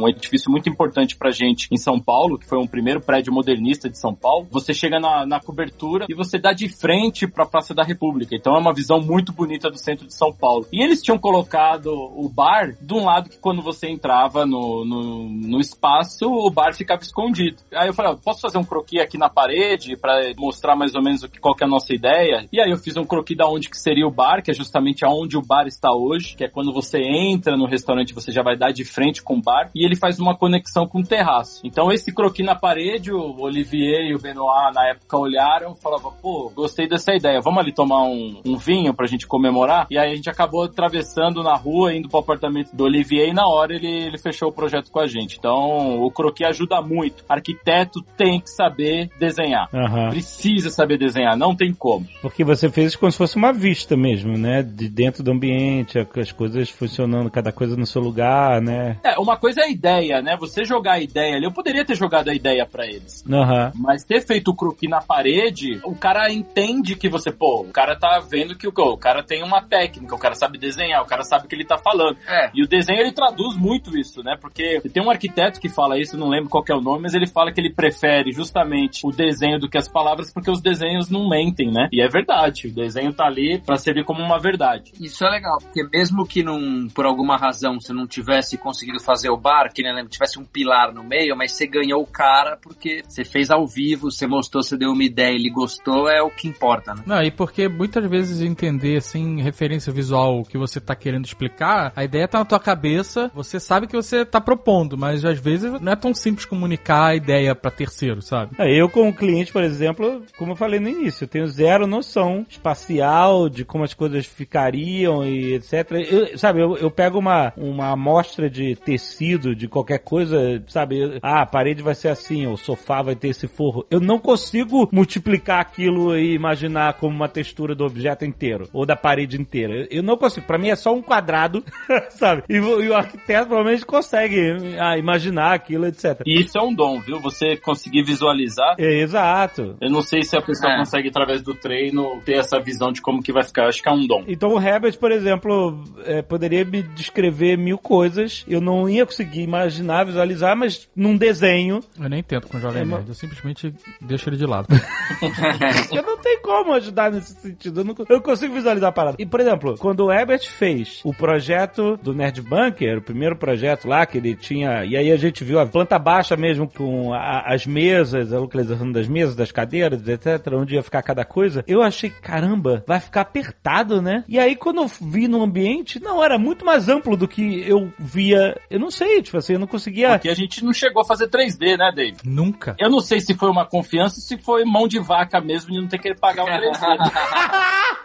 um edifício muito importante pra gente em São Paulo, que foi um primeiro prédio modernista de São Paulo, você chega na, na cobertura e você dá de frente pra Praça da República. Então é uma visão muito bonita do centro de São Paulo. E eles tinham colocado o bar de um lado que quando você entrava no, no, no espaço, o bar ficava escondido. Aí eu falei, ó, posso fazer um croquis aqui na parede pra mostrar mais ou menos o que, qual que é a nossa ideia? E aí eu fiz um croquis da onde que seria o bar, que é justamente aonde o bar está hoje, que é quando você entra no restaurante, você já vai dar de frente com o bar, e ele faz uma conexão com o terraço. Então esse croquis na parede, o Olivier e o Benoit na época olharam e falavam, pô, gostei dessa ideia, vamos ali tomar um, um vinho pra gente comemorar? E aí a gente acabou atravessando na rua, indo pro apartamento do Olivier, e na hora ele, ele fechou o projeto com a gente. Então o croquis ajuda muito. Arquiteto tem que saber desenhar. Aham. Precisa saber desenhar, não tem como. Porque você fez como se fosse uma vista mesmo, né? De dentro do ambiente, as coisas funcionando, cada coisa no seu lugar, né? É, uma coisa é a ideia, né? Você jogar a ideia ali, eu poderia ter jogado a ideia pra eles. Aham. Mas ter feito o croquis na parede, o cara entende que você, pô, o cara tá vendo que o, o cara tem uma técnica, o cara sabe desenhar, o cara sabe o que ele tá falando. É. E o desenho ele traduz muito isso, né? Porque tem um arquiteto que fala isso, não lembro qual que é o nome, mas ele fala que ele prefere justamente o desenho do que as palavras, porque os desenhos não mentem, né? E é verdade, o desenho tá ali pra servir como uma verdade. Isso é legal, porque mesmo que não, por alguma razão você não tivesse conseguido fazer o bar, que nem tivesse um pilar no meio, mas você ganhou o cara porque você fez ao vivo, você mostrou, você deu uma ideia, ele gostou, é o que importa, né? Não, e porque muitas vezes entender, assim, referência visual que você tá querendo explicar, a ideia tá na tua cabeça, você sabe que você tá propondo, mas às vezes não é tão simples comunicar a ideia pra terceiro, sabe? É, Eu, como cliente, por exemplo, como eu falei no início, eu tenho zero noção espacial de como as coisas ficariam e etc. Eu, sabe, eu, eu pego uma, uma amostra de tecido, de qualquer coisa, sabe? ah, a parede vai ser assim, o sofá vai ter esse forro. Eu não consigo multiplicar aquilo e imaginar como uma textura do objeto inteiro, ou da parede inteira. Eu, eu não consigo. Pra mim é só um quadrado, sabe? E, o- e o arquiteto provavelmente consegue ah, imaginar aquilo, etc. E isso é um dom, viu? Você conseguir visualizar. É, exato. Eu não sei se a pessoa É. consegue, através do treino, ter essa visão de como que vai ficar. Eu acho que é um dom. Então o Herbert, por exemplo, é, poderia me descrever mil coisas, eu não ia conseguir imaginar, visualizar, mas num desenho, Eu nem tento com o Jovem É, Nerd, eu simplesmente deixo ele de lado. eu não tenho como ajudar nesse sentido, eu não, eu consigo visualizar a parada. E, por exemplo, quando o Herbert fez o projeto do Nerd Bunker, o primeiro projeto lá, que ele tinha, e aí a gente viu a planta baixa mesmo, com a- as mesas, a localização das mesas, das cadeiras, etc., onde ia ficar cada coisa, eu achei, caramba, vai ficar apertado, né? E aí quando eu vi no ambiente, não, era muito mais amplo do que eu via, eu não sei, tipo assim, eu não conseguia... Porque a gente não chegou a fazer 3D, né, Dave? Nunca. Eu não sei se foi uma confiança, se foi mão de vaca mesmo de não ter que pagar um 3D.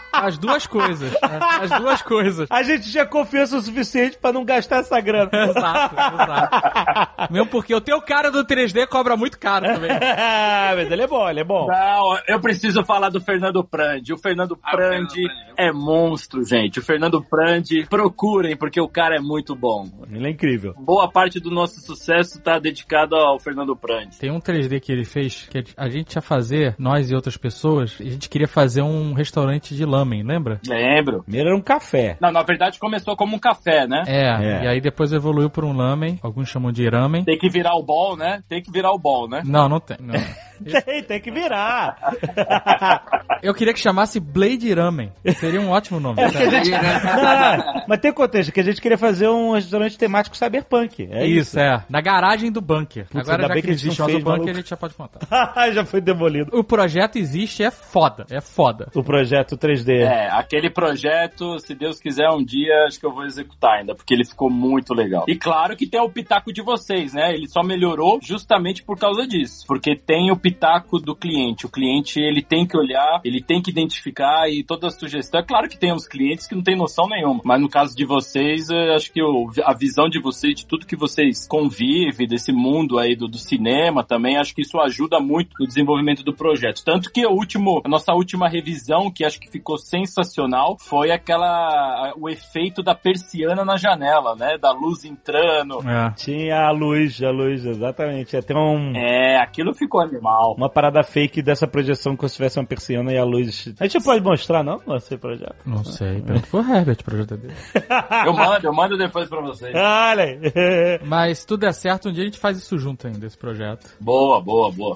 As duas coisas. né? As duas coisas. A gente tinha confiança o suficiente pra não gastar essa grana. Exato, exato. Mesmo porque o teu cara do 3D cobra muito caro também. Mas ele é bom, ele é bom. Não, eu preciso falar do Fernando Prandi. O Fernando Ah, Prandi Prandi. é monstro, gente. O Fernando Prandi, procurem, porque o cara é muito bom. Ele é incrível. Boa parte do nosso sucesso tá dedicado ao Fernando Prandi. Tem um 3D que ele fez que a gente ia fazer, nós e outras pessoas, e a gente queria fazer um restaurante de lamen, lembra? Lembro. Primeiro era um café. Não, na verdade começou como um café, né? É, É. e aí depois evoluiu por um lamen, alguns chamam de ramen. Tem que virar o ball, né? Tem que virar o ball, né? Não, não tem. Não. Tem, tem que virar. Eu queria que chamasse Blade Ramen. Seria um ótimo nome. É, gente... não, não, mas tem contexto, que a gente queria fazer um restaurante temático cyberpunk. É É isso. isso, é. Na garagem do bunker. Putz, Agora, ainda já bem que, que existe o bunker, maluco. a gente já pode contar. Já foi demolido. O projeto existe, é foda. É foda. O projeto 3D. É, aquele projeto, se Deus quiser um dia, acho que eu vou executar ainda, porque ele ficou muito legal. E claro que tem o pitaco de vocês, né? Ele só melhorou justamente por causa disso, porque tem o pitaco do cliente. O cliente, ele tem que olhar, ele tem que identificar e toda sugestão. É claro que tem uns clientes que não tem noção nenhuma, mas no caso de vocês, eu acho que a visão de vocês, de tudo que vocês convivem, desse mundo aí do, do cinema também, acho que isso ajuda muito no desenvolvimento do projeto. Tanto que o último, a nossa última revisão, que acho que ficou sensacional, foi aquela, o efeito da persiana na janela, né? Da luz entrando. É. Tinha a luz, a luz, exatamente. Ter um, É, aquilo ficou animal. uma parada fake dessa projeção que se tivesse uma persiana e a luz. A gente pode mostrar, não? Esse projeto. Não sei. Pergunta pro Herbert, o projeto é dele. Eu mando, eu mando depois pra vocês. Olha aí. Mas se tudo der certo, um dia a gente faz isso junto ainda, esse projeto. Boa, boa, boa.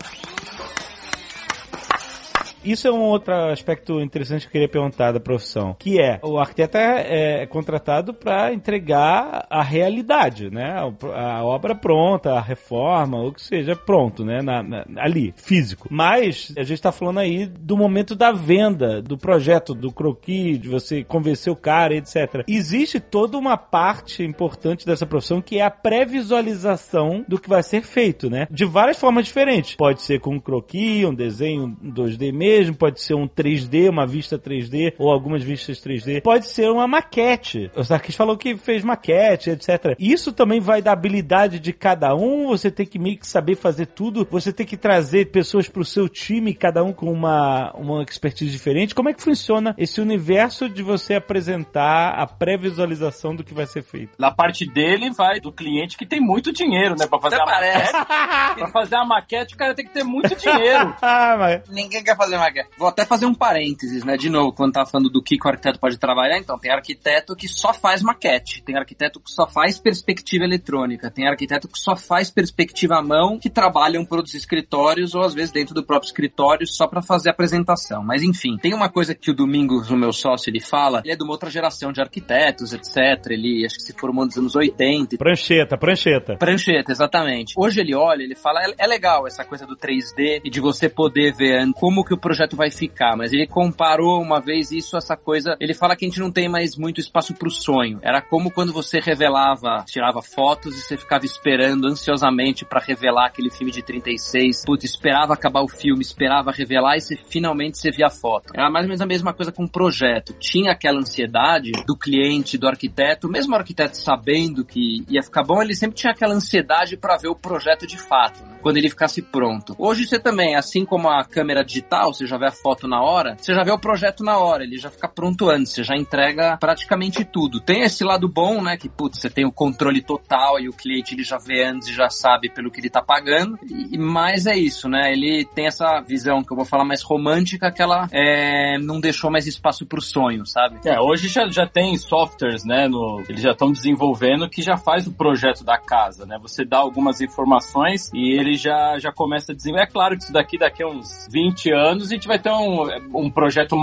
Isso é um outro aspecto interessante que eu queria perguntar da profissão, que é o arquiteto é, é contratado para entregar a realidade, né? A, obra pronta, a reforma, ou que seja, pronto, né? Na- na- ali, físico. Mas a gente está falando aí do momento da venda, do projeto, do croquis, de você convencer o cara, etc. Existe toda uma parte importante dessa profissão que é a pré-visualização do que vai ser feito, né? De várias formas diferentes. Pode ser com um croquis, um desenho 2D mesmo, pode ser um 3D, uma vista 3D, ou algumas vistas 3D. Pode ser uma maquete. O Sarkis falou que fez maquete, etc. Isso também vai da habilidade de cada um, você tem que meio que saber fazer tudo, você tem que trazer pessoas pro seu time, cada um com uma, uma expertise diferente. Como é que funciona esse universo de você apresentar a pré-visualização do que vai ser feito? Na parte dele vai do cliente que tem muito dinheiro, né? Pra fazer Até a maquete. pra fazer a maquete, o cara tem que ter muito dinheiro. ah, mas... Ninguém quer fazer maquete. Vou até fazer um parênteses, né? De novo, quando tava falando do que, o arquiteto pode trabalhar, então tem arquiteto que só faz maquete, tem arquiteto que só faz perspectiva eletrônica, tem arquiteto que só faz perspectiva à mão, que trabalham para outros escritórios ou às vezes dentro do próprio escritório só para fazer apresentação. Mas enfim, tem uma coisa que o Domingos, o meu sócio, ele fala, ele é de uma outra geração de arquitetos, etc. Ele acho que se formou nos anos 80 Prancheta, prancheta. Prancheta, exatamente. Hoje ele olha, ele fala, é, é legal essa coisa do 3D e de você poder ver como que o projeto vai ficar, mas ele comparou uma vez isso, essa coisa, ele fala que a gente não tem mais muito espaço pro sonho. Era como quando você revelava, tirava fotos e você ficava esperando ansiosamente pra revelar aquele filme de 36, putz, esperava acabar o filme, esperava revelar e você finalmente você via a foto. Era mais ou menos a mesma coisa com o projeto. Tinha aquela ansiedade do cliente, do arquiteto, mesmo o arquiteto sabendo que ia ficar bom, ele sempre tinha aquela ansiedade pra ver o projeto de fato, né? Quando ele ficasse pronto. Hoje você também, assim como a câmera digital, você já vê a foto na hora, você já vê o projeto na hora, ele já fica pronto antes, você já entrega praticamente tudo. Tem esse lado bom, né, que putz, você tem o controle total e o cliente ele já vê antes e já sabe pelo que ele tá pagando. E mais é isso, né? Ele tem essa visão que eu vou falar mais romântica que ela é, não deixou mais espaço pro sonho, sabe? É, hoje já, já tem softwares, né? No, eles já estão desenvolvendo que já faz o projeto da casa, né? Você dá algumas informações e ele já, já começa a desenvolver. É claro que isso daqui, daqui a uns 20 anos, a gente vai ter um, um projeto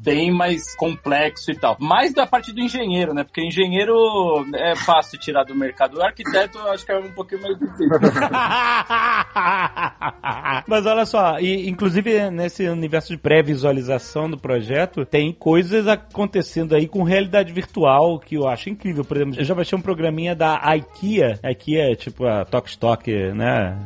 bem mais complexo e tal. Mais da parte do engenheiro, né? Porque engenheiro é fácil tirar do mercado. O arquiteto acho que é um pouquinho mais difícil. Mas olha só, e, inclusive nesse universo de pré-visualização do projeto, tem coisas acontecendo aí com realidade virtual que eu acho incrível. Por exemplo, eu já baixei um programinha da IKEA. IKEA é tipo a Tok né?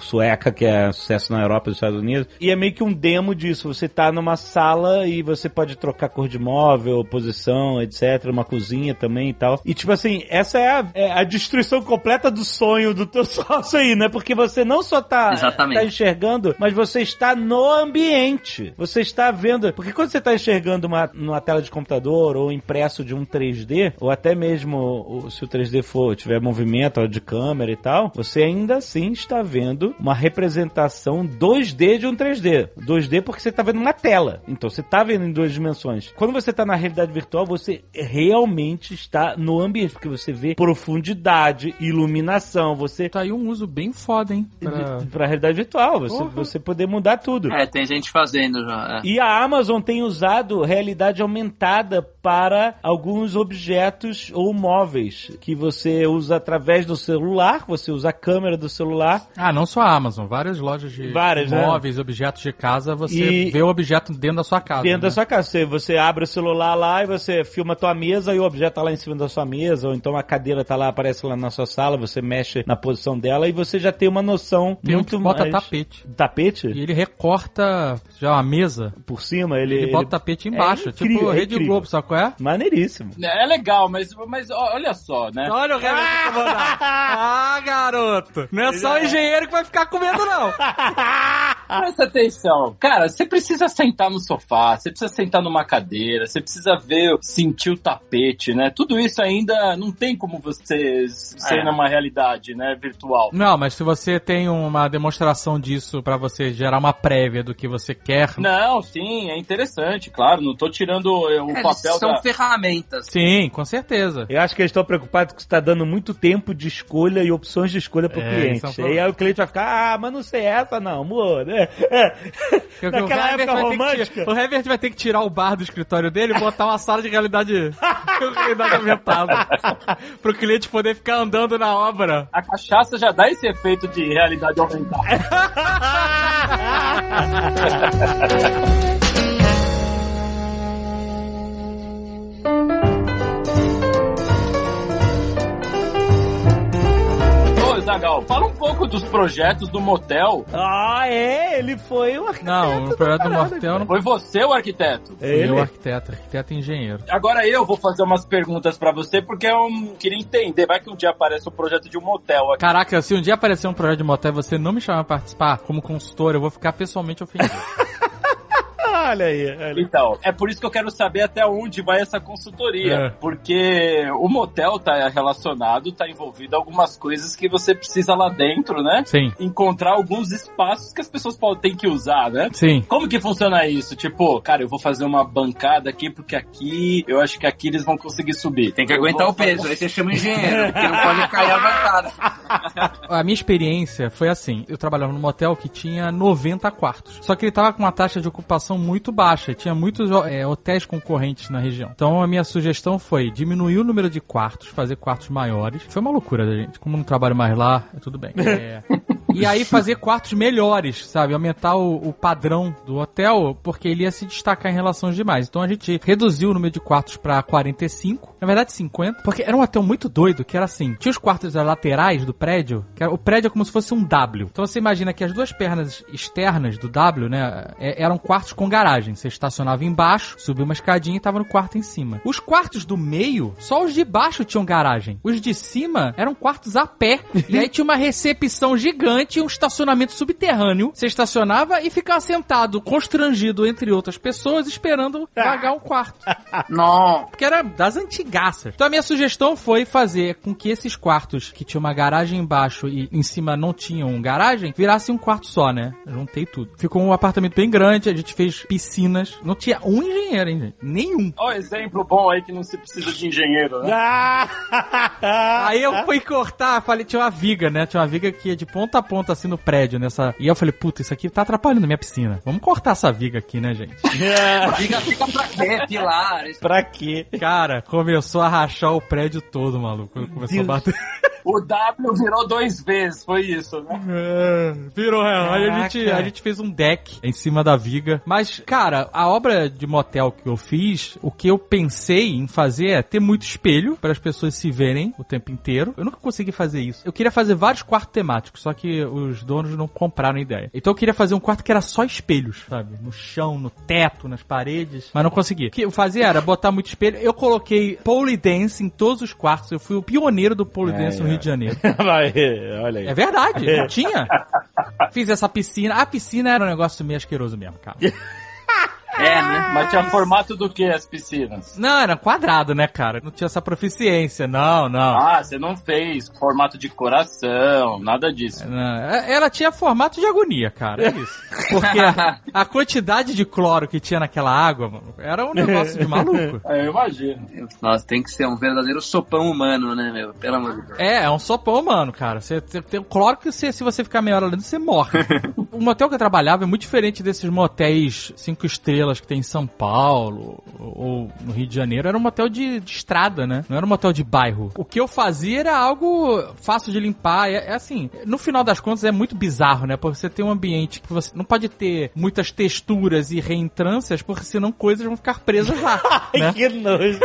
Su sueca, que é sucesso na Europa e nos Estados Unidos. E é meio que um demo disso. Você tá numa sala e você pode trocar cor de móvel, posição, etc. Uma cozinha também e tal. E tipo assim, essa é a, é a destruição completa do sonho do teu sócio aí, né? Porque você não só tá, Exatamente. tá enxergando, mas você está no ambiente. Você está vendo. Porque quando você está enxergando uma, numa tela de computador ou impresso de um 3D, ou até mesmo se o 3D for tiver movimento de câmera e tal, você ainda assim está vendo vendo uma representação 2D de um 3D. 2D porque você tá vendo uma tela. Então você tá vendo em duas dimensões. Quando você tá na realidade virtual, você realmente está no ambiente, porque você vê profundidade, iluminação, você Tá aí um uso bem foda, hein? Pra... pra realidade virtual, você, você poder mudar tudo. É, tem gente fazendo já. é. E a Amazon tem usado realidade aumentada para alguns objetos ou móveis que você usa através do celular, você usa a câmera do celular. Ah, não só a Amazon, várias lojas de Várias, né? móveis, objetos de casa, você E- vê o objeto dentro da sua casa. Dentro da né? sua casa. Você, você abre o celular lá e você filma a tua mesa e o objeto tá lá em cima da sua mesa, ou então a cadeira tá lá, aparece lá na sua sala, você mexe na posição dela e você já tem uma noção Tem um muito que bota mais... tapete. Tapete? E ele recorta já uma mesa, Por cima, ele... ele, bota o ele- tapete embaixo. É tipo incrível, é Rede. Globo, sabe qual é? Maneiríssimo. É legal, mas, mas olha só, né? Olha o Herbert incomodado. Ah, garoto. Não é só o engenheiro que vai ficar com medo, não. Presta atenção. Cara, você precisa sentar no sofá, você precisa sentar numa cadeira, você precisa ver, sentir o tapete, né? Tudo isso ainda não tem como você ser É. numa realidade, né, virtual. Não, mas se você tem uma demonstração disso pra você gerar uma prévia do que você quer. Não, sim, é interessante, claro. Não tô tirando eh, o É, papel são da. ferramentas. Sim, com certeza. Eu acho que eles estão preocupados que você está dando muito tempo de escolha e opções de escolha pro É, cliente. e aí o cliente vai ficar, ah, mas não sei essa não, amor. É, é. Naquela época vai ter que romântica. tirar- o Herbert vai ter que tirar o bar do escritório dele e botar uma sala de realidade, realidade aumentada. pro cliente poder ficar andando na obra. A cachaça já dá esse efeito de realidade aumentada. Zagal, fala um pouco dos projetos do motel. Ah, é, ele foi o arquiteto. Não, o projeto do Mortel não Foi você o arquiteto. É ele. eu, arquiteto, arquiteto e engenheiro. Agora eu vou fazer umas perguntas pra você, porque eu queria entender. Vai que um dia aparece um projeto de um motel aqui. Caraca, se um dia aparecer um projeto de motel e você não me chamar pra participar como consultor, eu vou ficar pessoalmente ofendido. Olha aí, olha aí. Então, é por isso que eu quero saber até onde vai essa consultoria. É. Porque o motel tá relacionado, tá envolvido algumas coisas que você precisa lá dentro, né? Sim, Encontrar alguns espaços que as pessoas podem ter que usar, né? sim. Como que funciona isso? Tipo, cara, eu vou fazer uma bancada aqui, porque aqui, eu acho que aqui eles vão conseguir subir. Tem que Eu aguentar o peso, aí você chama o engenheiro, porque não pode cair a bancada. A minha experiência foi assim: eu trabalhava num motel que tinha 90 quartos. Só que ele tava com uma taxa de ocupação muito baixa. e Tinha muitos é, hotéis concorrentes na região. Então a minha sugestão foi diminuir o número de quartos, fazer quartos maiores. Foi uma loucura da gente. Como não trabalho mais lá, é tudo bem. É, E aí fazer quartos melhores, sabe? Aumentar o, o padrão do hotel, porque ele ia se destacar em relação aos demais. Então a gente reduziu o número de quartos pra 45, na verdade 50, porque era um hotel muito doido, que era assim, tinha os quartos laterais do prédio, que era- o prédio é como se fosse um W. Então você imagina que as duas pernas externas do W, né, é- eram quartos com garagem. Você estacionava embaixo, subia uma escadinha e tava no quarto em cima. Os quartos do meio, só os de baixo tinham garagem. Os de cima eram quartos a pé. e aí tinha uma recepção gigante e um estacionamento subterrâneo. Você estacionava e ficava sentado, constrangido entre outras pessoas, esperando pagar um quarto. Não. Porque era das Então a minha sugestão foi fazer com que esses quartos que tinham uma garagem embaixo e em cima não tinham garagem, virassem um quarto só, né? Eu juntei tudo. Ficou um apartamento bem grande, a gente fez piscinas. Não tinha um engenheiro, hein, gente? Nenhum. Ó, exemplo bom aí que não se precisa de engenheiro, né? Ah! Aí eu fui cortar, falei, tinha uma viga, né? Tinha uma viga que ia de ponta a ponta assim no prédio, nessa. E eu falei, puta, isso aqui tá atrapalhando a minha piscina. Vamos cortar essa viga aqui, né, gente? Fica, fica pra quê? Pilares. pra quê? Cara, começou a rachar o prédio todo, maluco. Quando Começou Deus. a bater. O W virou dois vezes, foi isso, né? É, Virou, é. Aí a gente, a gente fez um deck em cima da viga. Mas, cara, a obra de motel que eu fiz, o que eu pensei em fazer é ter muito espelho para as pessoas se verem o tempo inteiro. Eu nunca consegui fazer isso. Eu queria fazer vários quartos temáticos, só que os donos não compraram a ideia. Então eu queria fazer um quarto que era só espelhos, sabe? No chão, no teto, nas paredes. Mas não consegui. O que eu fazia era botar muito espelho. Eu coloquei pole dance em todos os quartos. Eu fui o pioneiro do pole dance no Rio de Janeiro. Vai, olha aí. É verdade, não tinha. Fiz essa piscina. A piscina era um negócio meio asqueroso mesmo, cara. É, né? Mas tinha formato do que as piscinas? Não, era quadrado, né, cara? Não tinha essa proficiência. Não, não. Ah, você não fez formato de coração, nada disso. Não, é, Ela tinha formato de agonia, cara. É isso. Porque a, a quantidade de cloro que tinha naquela água, mano, era um negócio de maluco. É, eu imagino. Nossa, tem que ser um verdadeiro sopão humano, né, meu? Pelo amor de Deus. É, é um sopão humano, cara. Você, tem o cloro que você, se você ficar meia hora dentro, você morre. o motel que eu trabalhava é muito diferente desses motéis cinco estrelas que tem em São Paulo ou no Rio de Janeiro. Era um motel de, de estrada, né? Não era um motel de bairro. O que eu fazia era algo fácil de limpar. É, é assim, no final das contas é muito bizarro, né? Porque você tem um ambiente que você não pode ter muitas texturas e reentrâncias, porque senão coisas vão ficar presas lá. né? que nojo.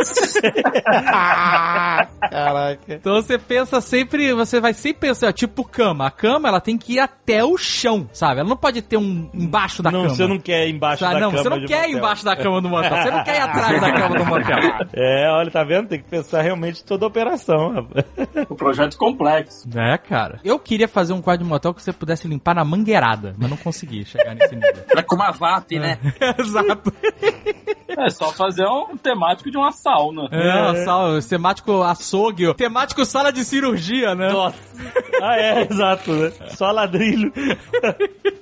Caraca. Então você pensa sempre, você vai sempre pensar, tipo cama. A cama, ela tem que ir até o chão, sabe? Ela não pode ter um embaixo da não, cama. você não quer ir embaixo Sabe? da não, cama você não de quer ir embaixo da cama do motel. Você não quer ir atrás da cama do motel. É, olha, tá vendo? Tem que pensar realmente toda a operação, rapaz. O projeto complexo. É, cara. Eu queria fazer um quadro de motel que você pudesse limpar na mangueirada, mas não consegui chegar nesse nível. Pra com uma VAP, né? Exato. É só fazer um temático de uma sauna. É, sal, temático açougue, temático sala de cirurgia, né? Nossa. Ah, é, exato, né? Só ladrilho.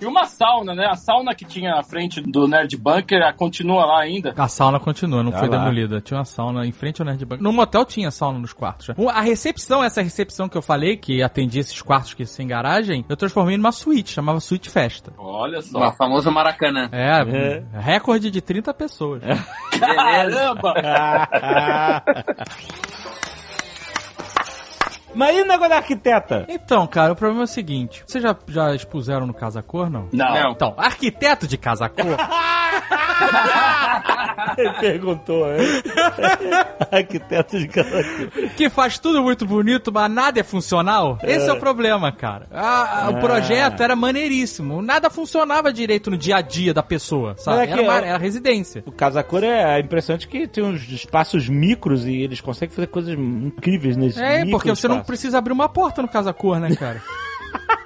E uma sauna, né? A sauna que tinha na frente do Nerd Bunker a- continua lá ainda. A sauna continua, não Tá foi lá. demolida. Tinha uma sauna em frente ao Nerd Bank. No motel tinha sauna nos quartos. já. O- A recepção, essa recepção que eu falei, que atendia esses quartos que sem garagem, eu transformei numa suíte, chamava Suíte Festa. Olha O só. famoso Maracanã. É, recorde de 30 pessoas. Caramba! Mas e o negócio da arquiteta? Então, cara, o problema é o seguinte: vocês já, já expuseram no Casa Cor, não? Não. Não. Então, arquiteto de Casa Cor Ele perguntou, né? Arquiteto de casa. que faz tudo muito bonito, mas nada é funcional. Esse é o problema, cara. A- a- o projeto era maneiríssimo. Nada funcionava direito no dia a dia da pessoa, sabe? É Era, uma, é- era residência. O Casa Cor é impressionante que tem uns espaços micros e eles conseguem fazer coisas incríveis nesses É, micro porque você não. Precisa abrir uma porta no Casa Cor, né, cara?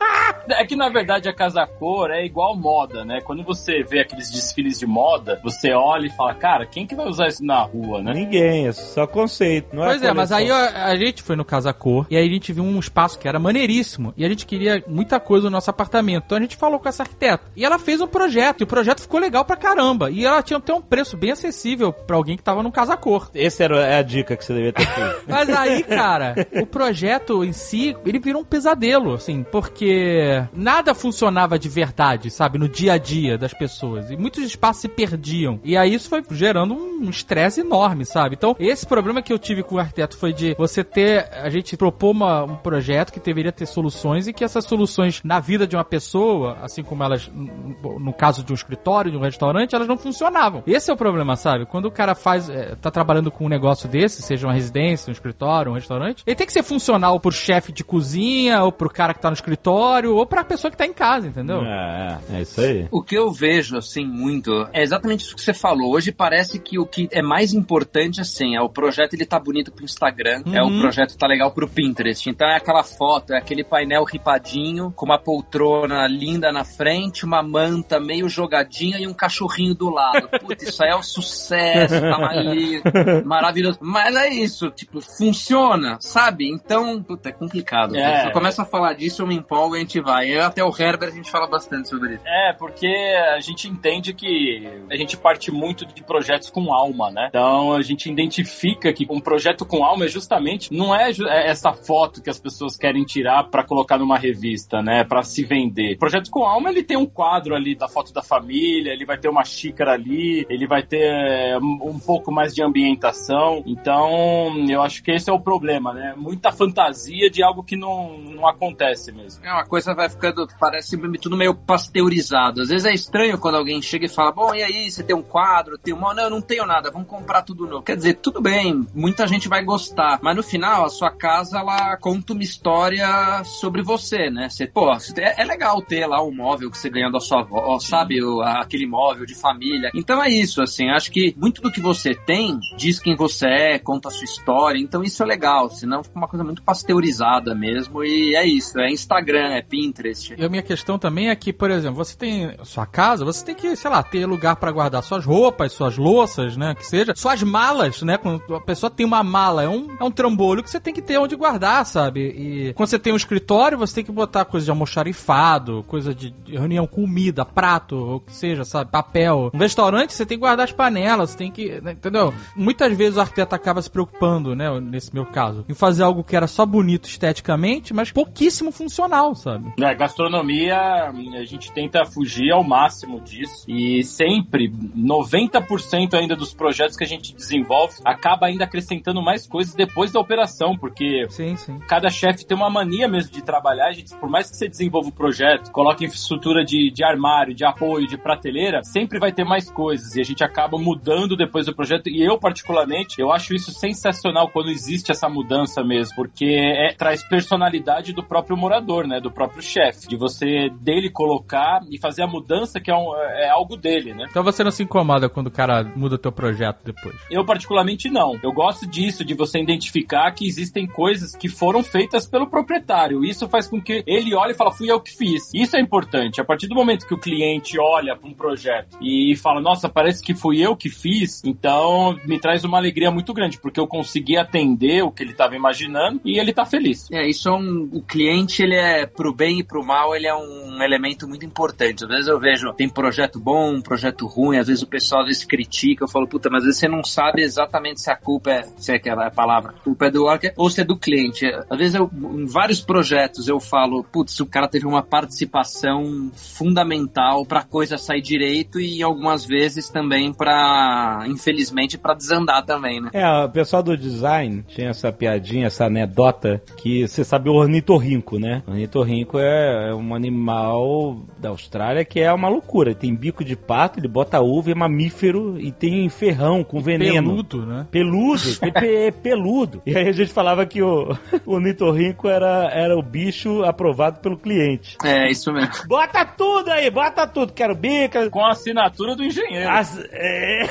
É que na verdade a casa cor é igual moda, né? Quando você vê aqueles desfiles de moda, você olha e fala, cara, quem que vai usar isso na rua, né? Ninguém, é só conceito. Não Pois é, é, mas aí a, a gente foi no Casa Cor e aí a gente viu um espaço que era maneiríssimo e a gente queria muita coisa no nosso apartamento. Então a gente falou com essa arquiteta e ela fez um projeto e o projeto ficou legal pra caramba. E ela tinha até um preço bem acessível pra alguém que tava no Casa Cor. Essa era é a dica que você devia ter feito. Mas aí, cara, o projeto em si, ele virou um pesadelo, assim, porque nada funcionava de verdade, sabe, no dia a dia das pessoas. E muitos espaços se perdiam. E aí isso foi gerando um estresse enorme, sabe? Então, esse problema que eu tive com o arquiteto foi de você ter. A gente propor uma- um projeto que deveria ter soluções e que essas soluções na vida de uma pessoa, assim como elas, no no caso de um escritório, de um restaurante, elas não funcionavam. Esse é o problema, sabe? Quando o cara faz, é, tá trabalhando com um negócio desse, seja uma residência, um escritório, um restaurante, ele tem que ser funcional pro chefe de cozinha, ou pro cara que tá no escritório, ou pra pessoa que tá em casa, entendeu? é, é, é isso aí. O que eu vejo, assim, muito, é exatamente isso que você falou. Hoje parece que o que é mais importante, assim, é o projeto ele tá bonito pro Instagram, é o Uhum. projeto tá legal pro Pinterest. Então é aquela foto, é aquele painel ripadinho, com uma poltrona linda na frente, uma manta meio jogadinha e um cachorrinho do lado. Putz, isso aí é um sucesso, tá ali, maravilhoso. Mas é isso, tipo, funciona, sabe? Então, puta, é complicado. É. Se eu começo a falar disso, eu me empolgo e a gente vai. Eu até o Herbert, a gente fala bastante sobre isso. É, porque a gente entende que a gente parte muito de projetos com alma, né? Então a gente identifica que um projeto com alma é justamente não é é essa foto que as pessoas querem tirar pra colocar numa revista, né? Pra se vender. Projeto com alma ele tem um quadro ali da foto da família, ele vai ter uma xícara ali, ele vai ter é, um um pouco mais de ambientação. Então eu acho que esse é o problema, né? Muita fantasia de algo que não, não acontece mesmo. É uma coisa vai ficando, parece tudo meio pasteurizado. Às vezes é estranho quando alguém chega e fala, bom, e aí, você tem um quadro, tem uma... Não, eu não tenho nada, vamos comprar tudo novo. Quer dizer, tudo bem, muita gente vai gostar, mas no final a sua casa ela conta uma história sobre você, né? Você, pô, é, é legal ter lá um móvel que você ganhou da sua avó, sabe? O, aquele móvel de família. Então é isso, assim, acho que muito do que você tem diz quem você é, conta a sua história, então isso é legal, senão fica uma coisa muito pasteurizada mesmo, e é isso, é Instagram, é Pinterest. E a minha questão também é que, por exemplo, você tem sua casa, você tem que, sei lá, ter lugar para guardar suas roupas, suas louças, né, que seja, suas malas, né, quando a pessoa tem uma mala, é um, é um trambolho que você tem que ter onde guardar, sabe? E quando você tem um escritório, você tem que botar coisa de almoxarifado, coisa de, de reunião, comida, prato, ou que seja, sabe, papel. Um restaurante, você tem que guardar as panelas, você tem que, né, entendeu? Muitas vezes o arquiteto acaba se preocupando, né, nesse meu caso, em fazer algo que era só bonito esteticamente, mas pouquíssimo funcional, sabe? É, gastronomia, a gente tenta fugir ao máximo disso e sempre, 90% ainda dos projetos que a gente desenvolve acaba ainda acrescentando mais coisas depois da operação, porque sim, sim. cada chefe tem uma mania mesmo de trabalhar, gente, por mais que você desenvolva o projeto, coloque infraestrutura de, de armário, de apoio, de prateleira, sempre vai ter mais coisas e a gente acaba mudando depois do projeto e eu particularmente, eu acho isso sensacional quando existe essa mudança mesmo, porque é, traz personalidade do próprio morador, né, do próprio chefe, de você dele colocar e fazer a mudança que é, um, é algo dele, né? Então você não se incomoda quando o cara muda o teu projeto depois? Eu particularmente não. Eu gosto disso, de você identificar que existem coisas que foram feitas pelo proprietário. Isso faz com que ele olhe e fala, fui eu que fiz. Isso é importante. A partir do momento que o cliente olha para um projeto e fala, nossa, parece que fui eu que fiz, então me traz uma alegria muito grande, porque eu consegui atender o que ele estava imaginando e ele tá feliz. É, isso é um. O cliente, ele é pro bem e pro mal, ele é um elemento muito importante. Às vezes eu vejo, tem projeto bom, projeto ruim, às vezes o pessoal às vezes critica, eu falo, puta, mas às vezes você não sabe exatamente se a culpa é, se é aquela palavra, a culpa é do worker ou se é do cliente. Às vezes eu, em vários projetos eu falo, putz, o cara teve uma participação fundamental pra coisa sair direito e algumas vezes também pra, infelizmente, pra desandar também, né? É, o pessoal do design tinha essa piadinha, essa anedota, que você sabe o ornitorrinco, né? O ornitorrinco é, é um animal da Austrália que é uma loucura. Ele tem bico de pato, ele bota uva, é mamífero e tem ferrão com veneno. Peludo, né? Peludo, pe- pe- peludo. E aí a gente falava que o, o ornitorrinco era, era o bicho aprovado pelo cliente. É, isso mesmo. Bota tudo aí, bota tudo. Quero bica. Com a assinatura do engenheiro. As- é.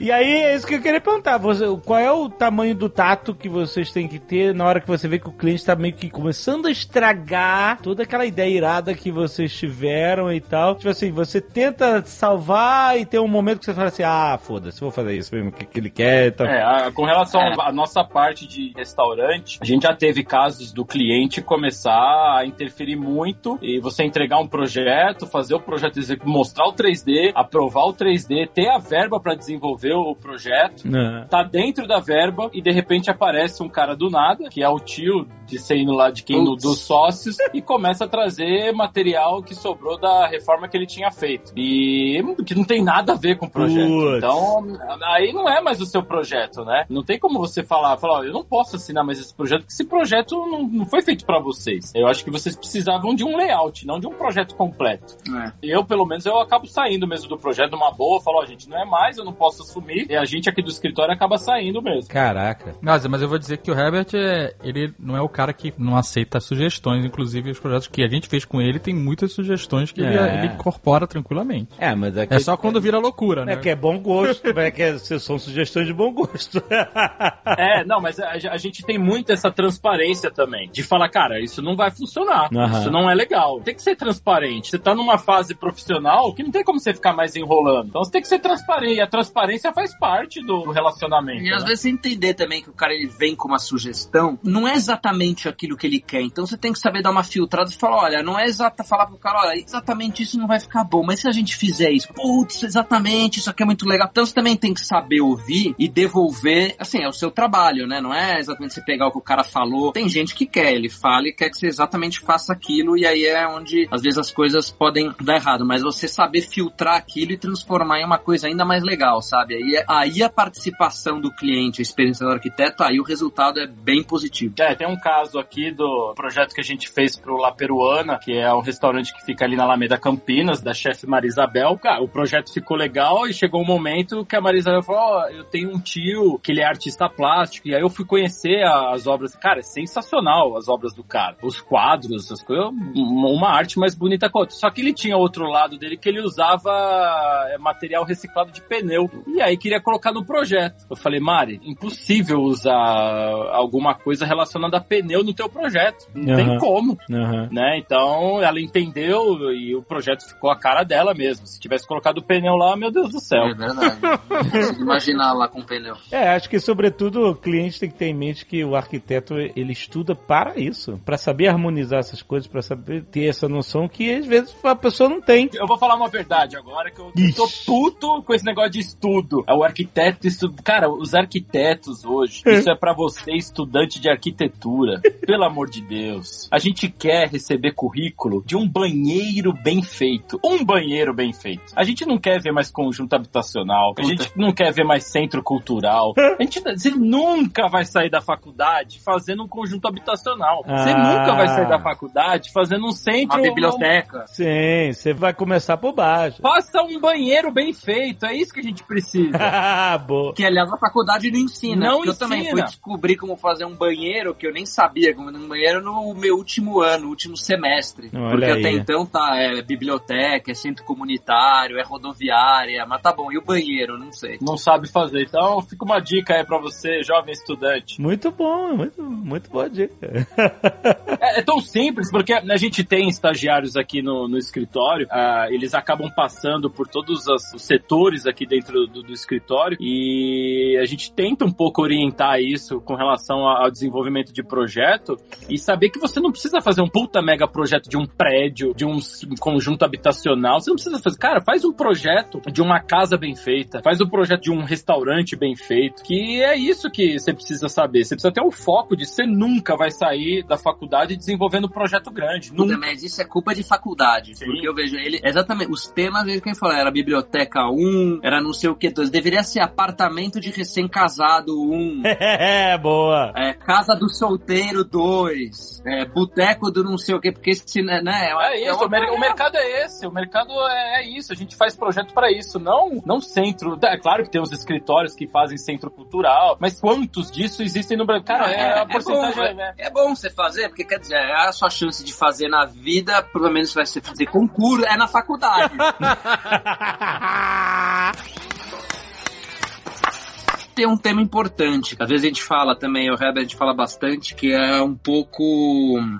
e aí é isso que eu queria perguntar. Você, qual é o tamanho do tato que vocês têm que ter na hora que você vê que o cliente tá meio que começando a estragar toda aquela ideia irada que vocês tiveram e tal? Tipo assim, você tenta salvar e tem um momento que você fala assim: ah, foda-se, vou fazer isso mesmo, o que, que ele quer. Então... É, a- com relação à nossa parte de restaurante, a gente já teve casos do cliente começar a interferir muito e você entregar um projeto, fazer o projeto mostrar o 3D, aprovar o 3D, ter a verba para desenvolver o projeto, Não. tá dentro da verba e de repente aparece um cara do nada, que é o tio de lá de quem dos sócios e começa a trazer material que sobrou da reforma que ele tinha feito e que não tem nada a ver com o projeto. Putz. Então, aí não é mais o seu projeto, né? Não tem como você falar, falar, ó, eu não posso assinar mais esse projeto, porque esse projeto não, não foi feito pra vocês. Eu acho que vocês precisavam de um layout, não de um projeto completo. É. Eu, pelo menos, eu acabo saindo mesmo do projeto numa boa, falo, ó, gente, não é mais, eu não posso assumir, e a gente aqui do escritório acaba saindo mesmo. Caraca. Mas, mas eu vou dizer que o Herbert, é, ele não é o cara que não aceita sugestões. Inclusive, os projetos que a gente fez com ele tem muitas sugestões que ele, É. ele incorpora tranquilamente. É, mas é que. É só quando vira loucura, né? É que é bom gosto, é que é- são sugestões de bom gosto. É, não, mas a, a gente tem muito essa transparência também. De falar, cara, isso não vai funcionar. Aham. Isso não é legal. Tem que ser transparente. Você tá numa fase profissional que não tem como você ficar mais enrolando. Então você tem que ser transparente. E a transparência faz parte do relacionamento. E às né? vezes você entender também que o cara ele vem com uma sugestão, não é exatamente aquilo que ele quer. Então você tem que saber dar uma filtrada e falar, olha, não é exata falar pro cara, olha, exatamente isso não vai ficar bom, mas se a gente fizer isso, putz, exatamente, isso aqui é muito legal. Então você também tem que saber ouvir e devolver, assim, é o seu trabalho, né? Não é exatamente você pegar o que o cara falou. Tem gente que quer, ele fala e quer que você exatamente faça aquilo e aí é onde às vezes as coisas podem dar errado, mas você saber filtrar aquilo e transformar em uma coisa ainda mais legal, sabe? Aí, é- aí a participação do cliente, a experiência do arquiteto, aí o resultado é bem positivo. É, tem um caso aqui do projeto que a gente fez pro La Peruana, que é um restaurante que fica ali na Alameda Campinas, da chefe Marisabel. Cara, o projeto ficou legal e chegou um momento que a Marisa falou: Ó, eu tenho um tio que ele é artista plástico, e aí eu fui conhecer as obras. Cara, é sensacional as obras do cara. Os quadros, as coisas, uma arte mais bonita que outra. Só que ele tinha outro lado dele que ele usava é, material reciclado de pneu. E aí queria colocar no projeto. Eu falei, Mari, impossível usar alguma coisa relacionada a pneu no teu projeto. Não tem Aham. como Aham. né? Então ela entendeu e o projeto ficou a cara dela mesmo. Se tivesse colocado o pneu lá, meu Deus do céu. É verdade. Não consigo imaginar lá com pneu. É, acho que sobretudo o cliente tem que ter em mente que o arquiteto ele estuda para isso, para saber harmonizar essas coisas, para saber ter essa noção que às vezes a pessoa não tem. Eu vou falar uma verdade agora que eu, eu tô puto com esse negócio de estudo. É o arquiteto estuda. Cara, os arquitetos hoje, isso é pra você, estudante de arquitetura. Pelo amor de Deus. A gente quer receber currículo de um banheiro bem feito. Um banheiro bem feito. A gente não quer ver mais conjunto habitacional. A gente não quer ver mais centro cultural. A gente você nunca vai sair da faculdade fazendo um conjunto habitacional. Você Ah. nunca vai sair da faculdade fazendo um centro. Uma biblioteca. Sim, você vai começar por baixo. Faça um banheiro bem feito, é isso que a gente precisa. Ah, boa. Que, aliás, a faculdade não ensina. Não porque Eu também ensina. fui descobrir como fazer um banheiro, que eu nem sabia um banheiro no meu último ano, último semestre. Olha porque aí. até então tá, é biblioteca, é centro comunitário, é rodoviária, mas tá bom, e o banheiro? Não sei. Não sabe fazer. Então fica uma dica aí pra você, jovem estudante. Muito bom, muito, muito boa dica. É, é tão simples, porque a gente tem estagiários aqui no, no escritório, ah, eles acabam passando por todos as- os setores aqui dentro do, do escritório e a gente tenta um pouco orientar isso com relação ao desenvolvimento de projeto e saber que você não precisa fazer um puta mega projeto de um prédio, de um um conjunto habitacional, você não precisa fazer. Cara, faz um projeto de uma casa bem feita, faz um projeto de um restaurante bem feito, que é isso que você precisa saber. Você precisa ter o foco de você nunca vai sair da faculdade desenvolvendo um projeto grande. Puta, Nunca. mas isso é culpa de faculdade. Sim. Porque eu vejo ele. Exatamente. Os temas, vejo quem fala, era biblioteca 1, era não sei o que 2. Deveria ser apartamento de recém-casado 1. É, boa. É, casa do solteiro 2. É, boteco do não sei o que, porque esse, né, né, É isso, uma o, mer- o mercado é esse, o mercado é, é isso, a gente faz projeto pra isso, não, não centro. É claro que tem os escritórios que fazem centro cultural, mas quantos disso existem no Brasil? Cara, é, a porcentagem bom, é, é, é bom você fazer, porque quer dizer, é a sua chance de fazer na vida, pelo menos vai ser fazer concurso, é na faculdade. Tem um tema importante, às vezes a gente fala também, o Herbert a gente fala bastante, que é um pouco,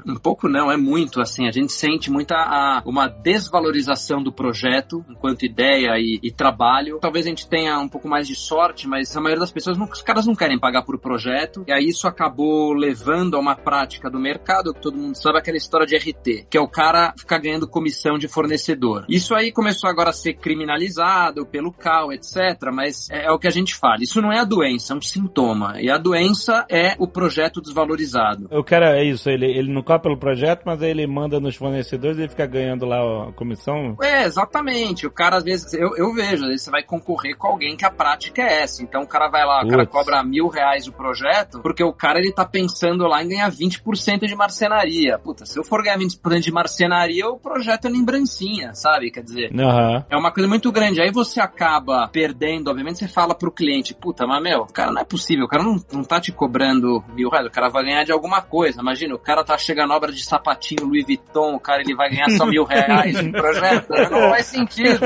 um pouco não, é muito assim, a gente sente muita a- uma desvalorização do projeto enquanto ideia e, e trabalho. Talvez a gente tenha um pouco mais de sorte, mas a maioria das pessoas, não, os caras não querem pagar por projeto, e aí isso acabou levando a uma prática do mercado, que todo mundo sabe, aquela história de RT, que é o cara ficar ganhando comissão de fornecedor. Isso aí começou agora a ser criminalizado pelo CAL, etc, mas é, é o que a gente fala. Isso não é doença, é um sintoma. E a doença é o projeto desvalorizado. O cara é isso, ele, ele não cobra pelo projeto, mas aí ele manda nos fornecedores e ele fica ganhando lá a comissão. É, exatamente. O cara, às vezes, eu, eu vejo, às vezes você vai concorrer com alguém que a prática é essa. Então o cara vai lá, o cara Putz. cobra mil reais o projeto, porque o cara ele tá pensando lá em ganhar 20% de marcenaria. Puta, se eu for ganhar 20% de marcenaria, o projeto é lembrancinha, sabe? Quer dizer, Aham. é uma coisa muito grande. Aí você acaba perdendo, obviamente, você fala pro cliente, puta, mas meu, cara, não é possível, o cara não, não tá te cobrando mil reais, o cara vai ganhar de alguma coisa. Imagina, o cara tá chegando obra de sapatinho Louis Vuitton, o cara ele vai ganhar só mil reais de projeto. Não faz sentido.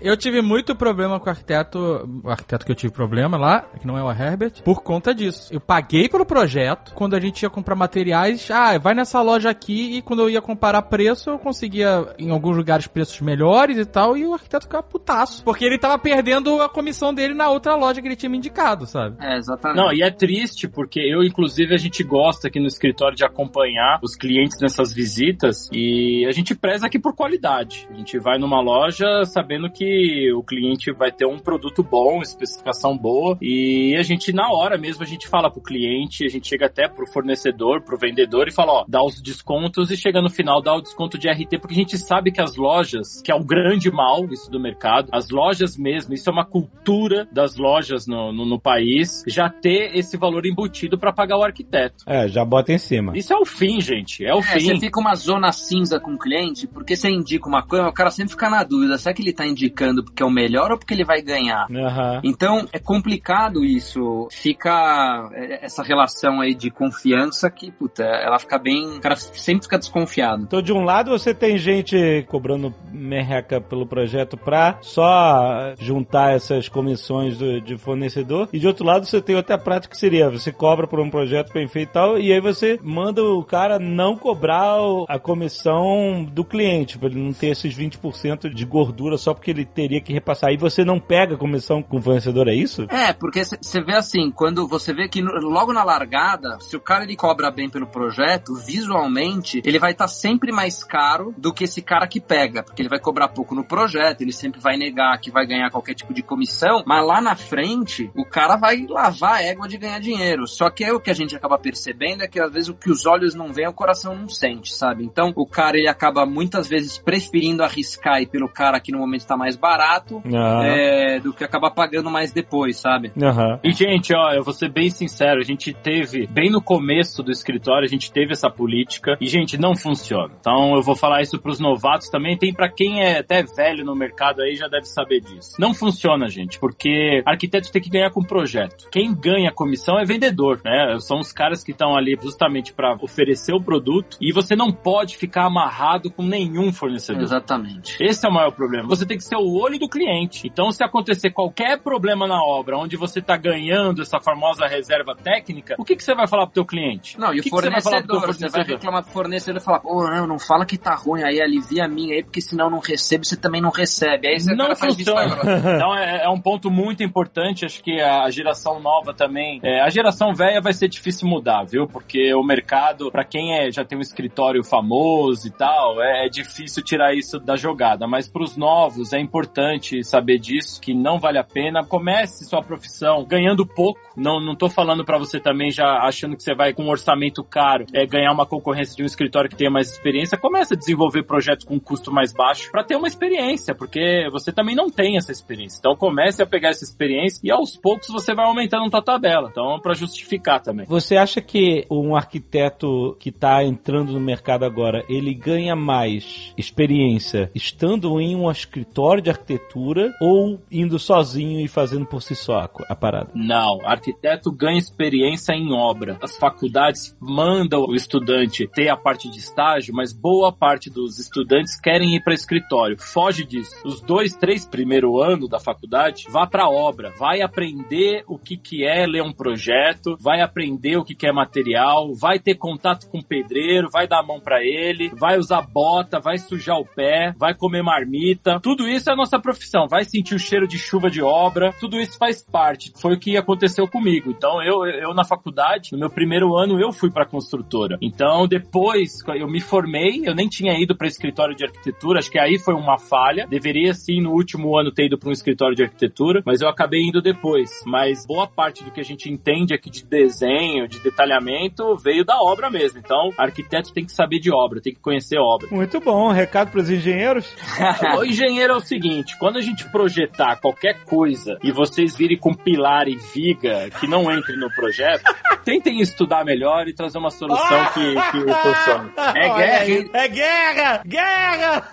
Eu tive muito problema com o arquiteto, o arquiteto que eu tive problema lá, que não é o Herbert, por conta disso. Eu paguei pelo projeto, quando a gente ia comprar materiais, ah, vai nessa loja aqui e quando eu ia comparar preço, eu conseguia em alguns lugares preços melhores e tal, e o arquiteto ficava putaço, porque ele tava perdendo a comissão dele na outra loja que ele tinha me indicado, sabe? É, exatamente. Não, e é triste porque eu, inclusive, a gente gosta aqui no escritório de acompanhar os clientes nessas visitas e a gente preza aqui por qualidade. A gente vai numa loja sabendo que o cliente vai ter um produto bom, especificação boa e a gente, na hora mesmo, a gente fala pro cliente, a gente chega até pro fornecedor, pro vendedor e fala, ó, dá os descontos e chega no final dá o desconto de RT porque a gente sabe que as lojas, que é o grande mal isso do mercado, as lojas mesmo, isso é uma cultura das lojas no, no no país, já ter esse valor embutido para pagar o arquiteto. É, já bota em cima. Isso é o fim, gente. É o É, fim. você fica uma zona cinza com o cliente, porque você indica uma coisa, o cara sempre fica na dúvida, será que ele tá indicando porque é o melhor ou porque ele vai ganhar? Aham. Então, é complicado isso. Fica é, essa relação aí de confiança que, puta, ela fica bem. O cara sempre fica desconfiado. Então, de um lado, você tem gente cobrando merreca pelo projeto pra só juntar essas comissões do- de fornecedor, e de outro lado, você tem outra prática que seria: você cobra por um projeto bem feito e tal, e aí você manda o cara não cobrar a comissão do cliente, pra ele não ter esses 20% de gordura só porque ele teria que repassar. E você não pega a comissão com o fornecedor, é isso? É, porque você vê assim, quando você vê que logo na largada, se o cara ele cobra bem pelo projeto, visualmente, ele vai estar sempre mais caro do que esse cara que pega, porque ele vai cobrar pouco no projeto, ele sempre vai negar que vai ganhar qualquer tipo de comissão, mas lá na frente, o cara vai lavar a égua de ganhar dinheiro. Só que é o que a gente acaba percebendo é que às vezes o que os olhos não veem, o coração não sente, sabe? Então, o cara ele acaba muitas vezes preferindo arriscar e pelo cara que no momento tá mais barato, Aham. é, do que acabar pagando mais depois, sabe? Aham. E, gente, ó, eu vou ser bem sincero, a gente teve, bem no começo do escritório, a gente teve essa política e, gente, não funciona. Então, eu vou falar isso pros novatos também, tem pra quem é até velho no mercado aí, já deve saber disso. Não funciona, gente, porque arquiteto tem que ganhar com projeto. Quem ganha comissão é vendedor, né? São os caras que estão ali justamente pra oferecer o produto e você não pode ficar amarrado com nenhum fornecedor. Exatamente. Esse é o maior problema. Você tem que ser o olho do cliente. Então, se acontecer qualquer problema na obra, onde você está ganhando essa famosa reserva técnica, o que, que você vai falar pro teu cliente? Não, e O o que que você vai falar pro teu fornecedor, você vai fornecedor? reclamar pro fornecedor e falar, pô, não, não fala que tá ruim aí, alivia a minha aí, porque senão não recebe, você também não recebe. Aí você Não funciona. Então é, é um ponto muito importante. Acho que a geração nova também. é, a geração velha vai ser difícil mudar, viu? Porque o mercado, pra quem é, já tem um escritório famoso e tal, é, é difícil tirar isso da jogada. Mas pros novos é importante saber disso, que não vale a pena. Comece sua profissão ganhando pouco. Não, não tô falando pra você também já achando que você vai com um orçamento caro é, ganhar uma concorrência de um escritório que tenha mais experiência. Comece a desenvolver projetos com um custo mais baixo pra ter uma experiência, porque você também não tem essa experiência. Então comece a pegar essa experiência e aos poucos você vai aumentando tua tabela. Então, pra justificar também. Você acha que um arquiteto que está entrando no mercado agora, ele ganha mais experiência estando em um escritório de arquitetura ou indo sozinho e fazendo por si só a a parada? Não, arquiteto ganha experiência em obra. As faculdades mandam o estudante ter a parte de estágio, mas boa parte dos estudantes querem ir para escritório. Foge disso. Os dois, três primeiro ano da faculdade, vá para obra, vai aprender o que que é ler um projeto, vai aprender o que que é material, vai ter contato com o pedreiro, vai dar a mão para ele, vai usar bota, vai sujar o pé, vai comer marmita. Tudo isso é a nossa profissão. Vai sentir o cheiro de chuva de obra. Tudo isso faz parte. Foi o que aconteceu comigo. Então eu, eu na faculdade, no meu primeiro ano eu fui para construtora. Então depois eu me formei, eu nem tinha ido para escritório de arquitetura. Acho que aí foi uma falha. Deveria sim no último ano ter ido para um escritório de arquitetura, mas eu acabei indo depois. Mas boa parte do que a gente entende aqui de desenho, de detalhamento, veio da obra mesmo. Então arquiteto tem que saber de obra, tem que conhecer obra. Muito bom, recado para os engenheiros. O engenheiro é o seguinte, quando a gente projetar qualquer coisa e vocês virem com pilar e viga que não entre no projeto, tentem estudar melhor e trazer uma solução que, que funcione. É guerra? É guerra! Guerra!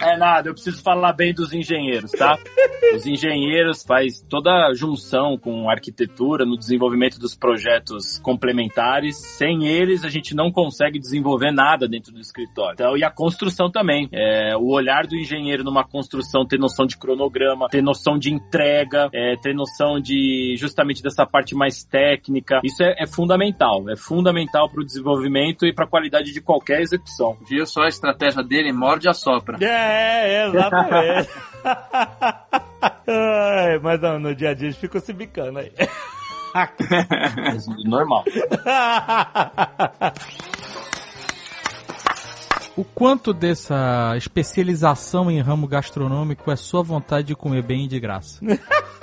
É nada, eu preciso falar bem dos engenheiros, tá? Os engenheiros faz toda a junção com a arquitetura no desenvolvimento dos projetos complementares. Sem eles, a gente não consegue desenvolver nada dentro do escritório. Então, e a construção também. É, o olhar do engenheiro numa construção, ter noção de cronograma, ter noção de entrega, é, ter noção de justamente dessa parte mais técnica. Isso é, é fundamental. É fundamental para o desenvolvimento e para a qualidade de qualquer execução. Viu só a estratégia dele? Morde a sopra. É, exatamente. Ai, mas não, no dia a dia eles ficam se bicando aí. Normal. O quanto dessa especialização em ramo gastronômico é sua vontade de comer bem e de graça?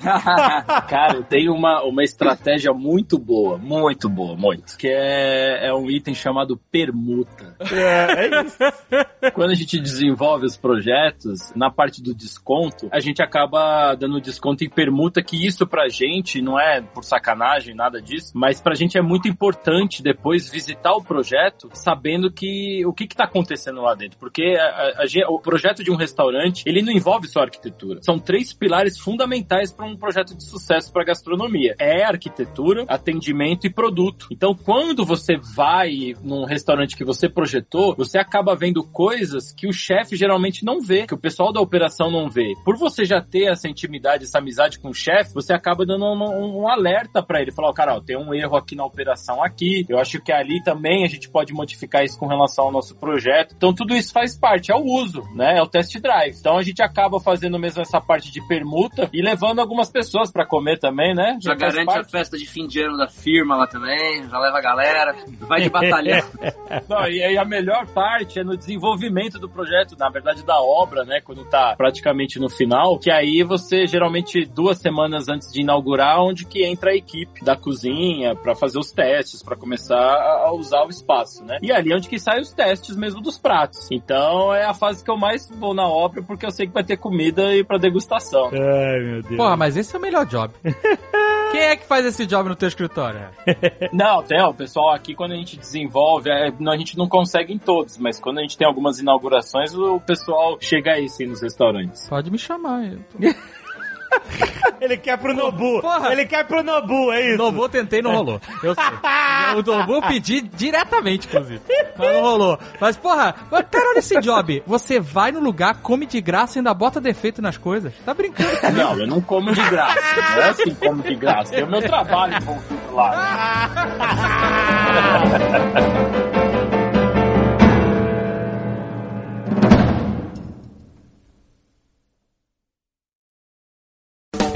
Cara, eu tenho uma, uma estratégia muito boa, muito boa, muito. Que é, é um item chamado permuta. É, é isso. Quando a gente desenvolve os projetos, na parte do desconto, a gente acaba dando desconto em permuta, que isso pra gente não é por sacanagem, nada disso, mas pra gente é muito importante depois visitar o projeto sabendo que o que que tá acontecendo lá dentro. Porque a, a- a- o projeto de um restaurante, ele não envolve só arquitetura. São três pilares fundamentais para um projeto de sucesso para gastronomia. É arquitetura, atendimento e produto. Então, quando você vai num restaurante que você projetou, você acaba vendo coisas que o chefe geralmente não vê, que o pessoal da operação não vê. Por você já ter essa intimidade, essa amizade com o chefe, você acaba dando um, um alerta para ele, falar, ó, cara, ó, tem um erro aqui na operação aqui. Eu acho que ali também a gente pode modificar isso com relação ao nosso projeto. Então, tudo isso faz parte, é o uso, né? É o test drive. Então, a gente acaba fazendo mesmo essa parte de permuta e levando algumas pessoas para comer também, né? Já faz garante a parte. festa de fim de ano da firma lá também, já leva a galera, vai de batalhão. Não, e aí a melhor parte é no desenvolvimento do projeto, na verdade da obra, né? Quando tá praticamente no final, que aí você geralmente duas semanas antes de inaugurar, onde que entra a equipe da cozinha para fazer os testes, para começar a a usar o espaço, né? E ali é onde que saem os testes mesmo dos pratos. Então é a fase que eu mais vou na obra porque eu sei que vai ter comida e para degustação. Ai, meu Deus. Porra, mas esse é o melhor job. Quem é que faz esse job no teu escritório? Não, tem, ó, o pessoal aqui quando a gente desenvolve, é, não, a gente não consegue em todos, mas quando a gente tem algumas inaugurações, o pessoal chega aí sim nos restaurantes. Pode me chamar. eu tô- Ele quer pro Nobu. Porra. Ele quer pro Nobu, é isso. Nobu tentei e não rolou. Eu sei. O Nobu eu pedi diretamente, inclusive. Mas não rolou. Mas, porra, mas, cara, olha esse job. Você vai no lugar, come de graça e ainda bota defeito nas coisas. Tá brincando comigo? Não, eu não como de graça. Não é assim como de graça. Tem o meu trabalho envolvido lá.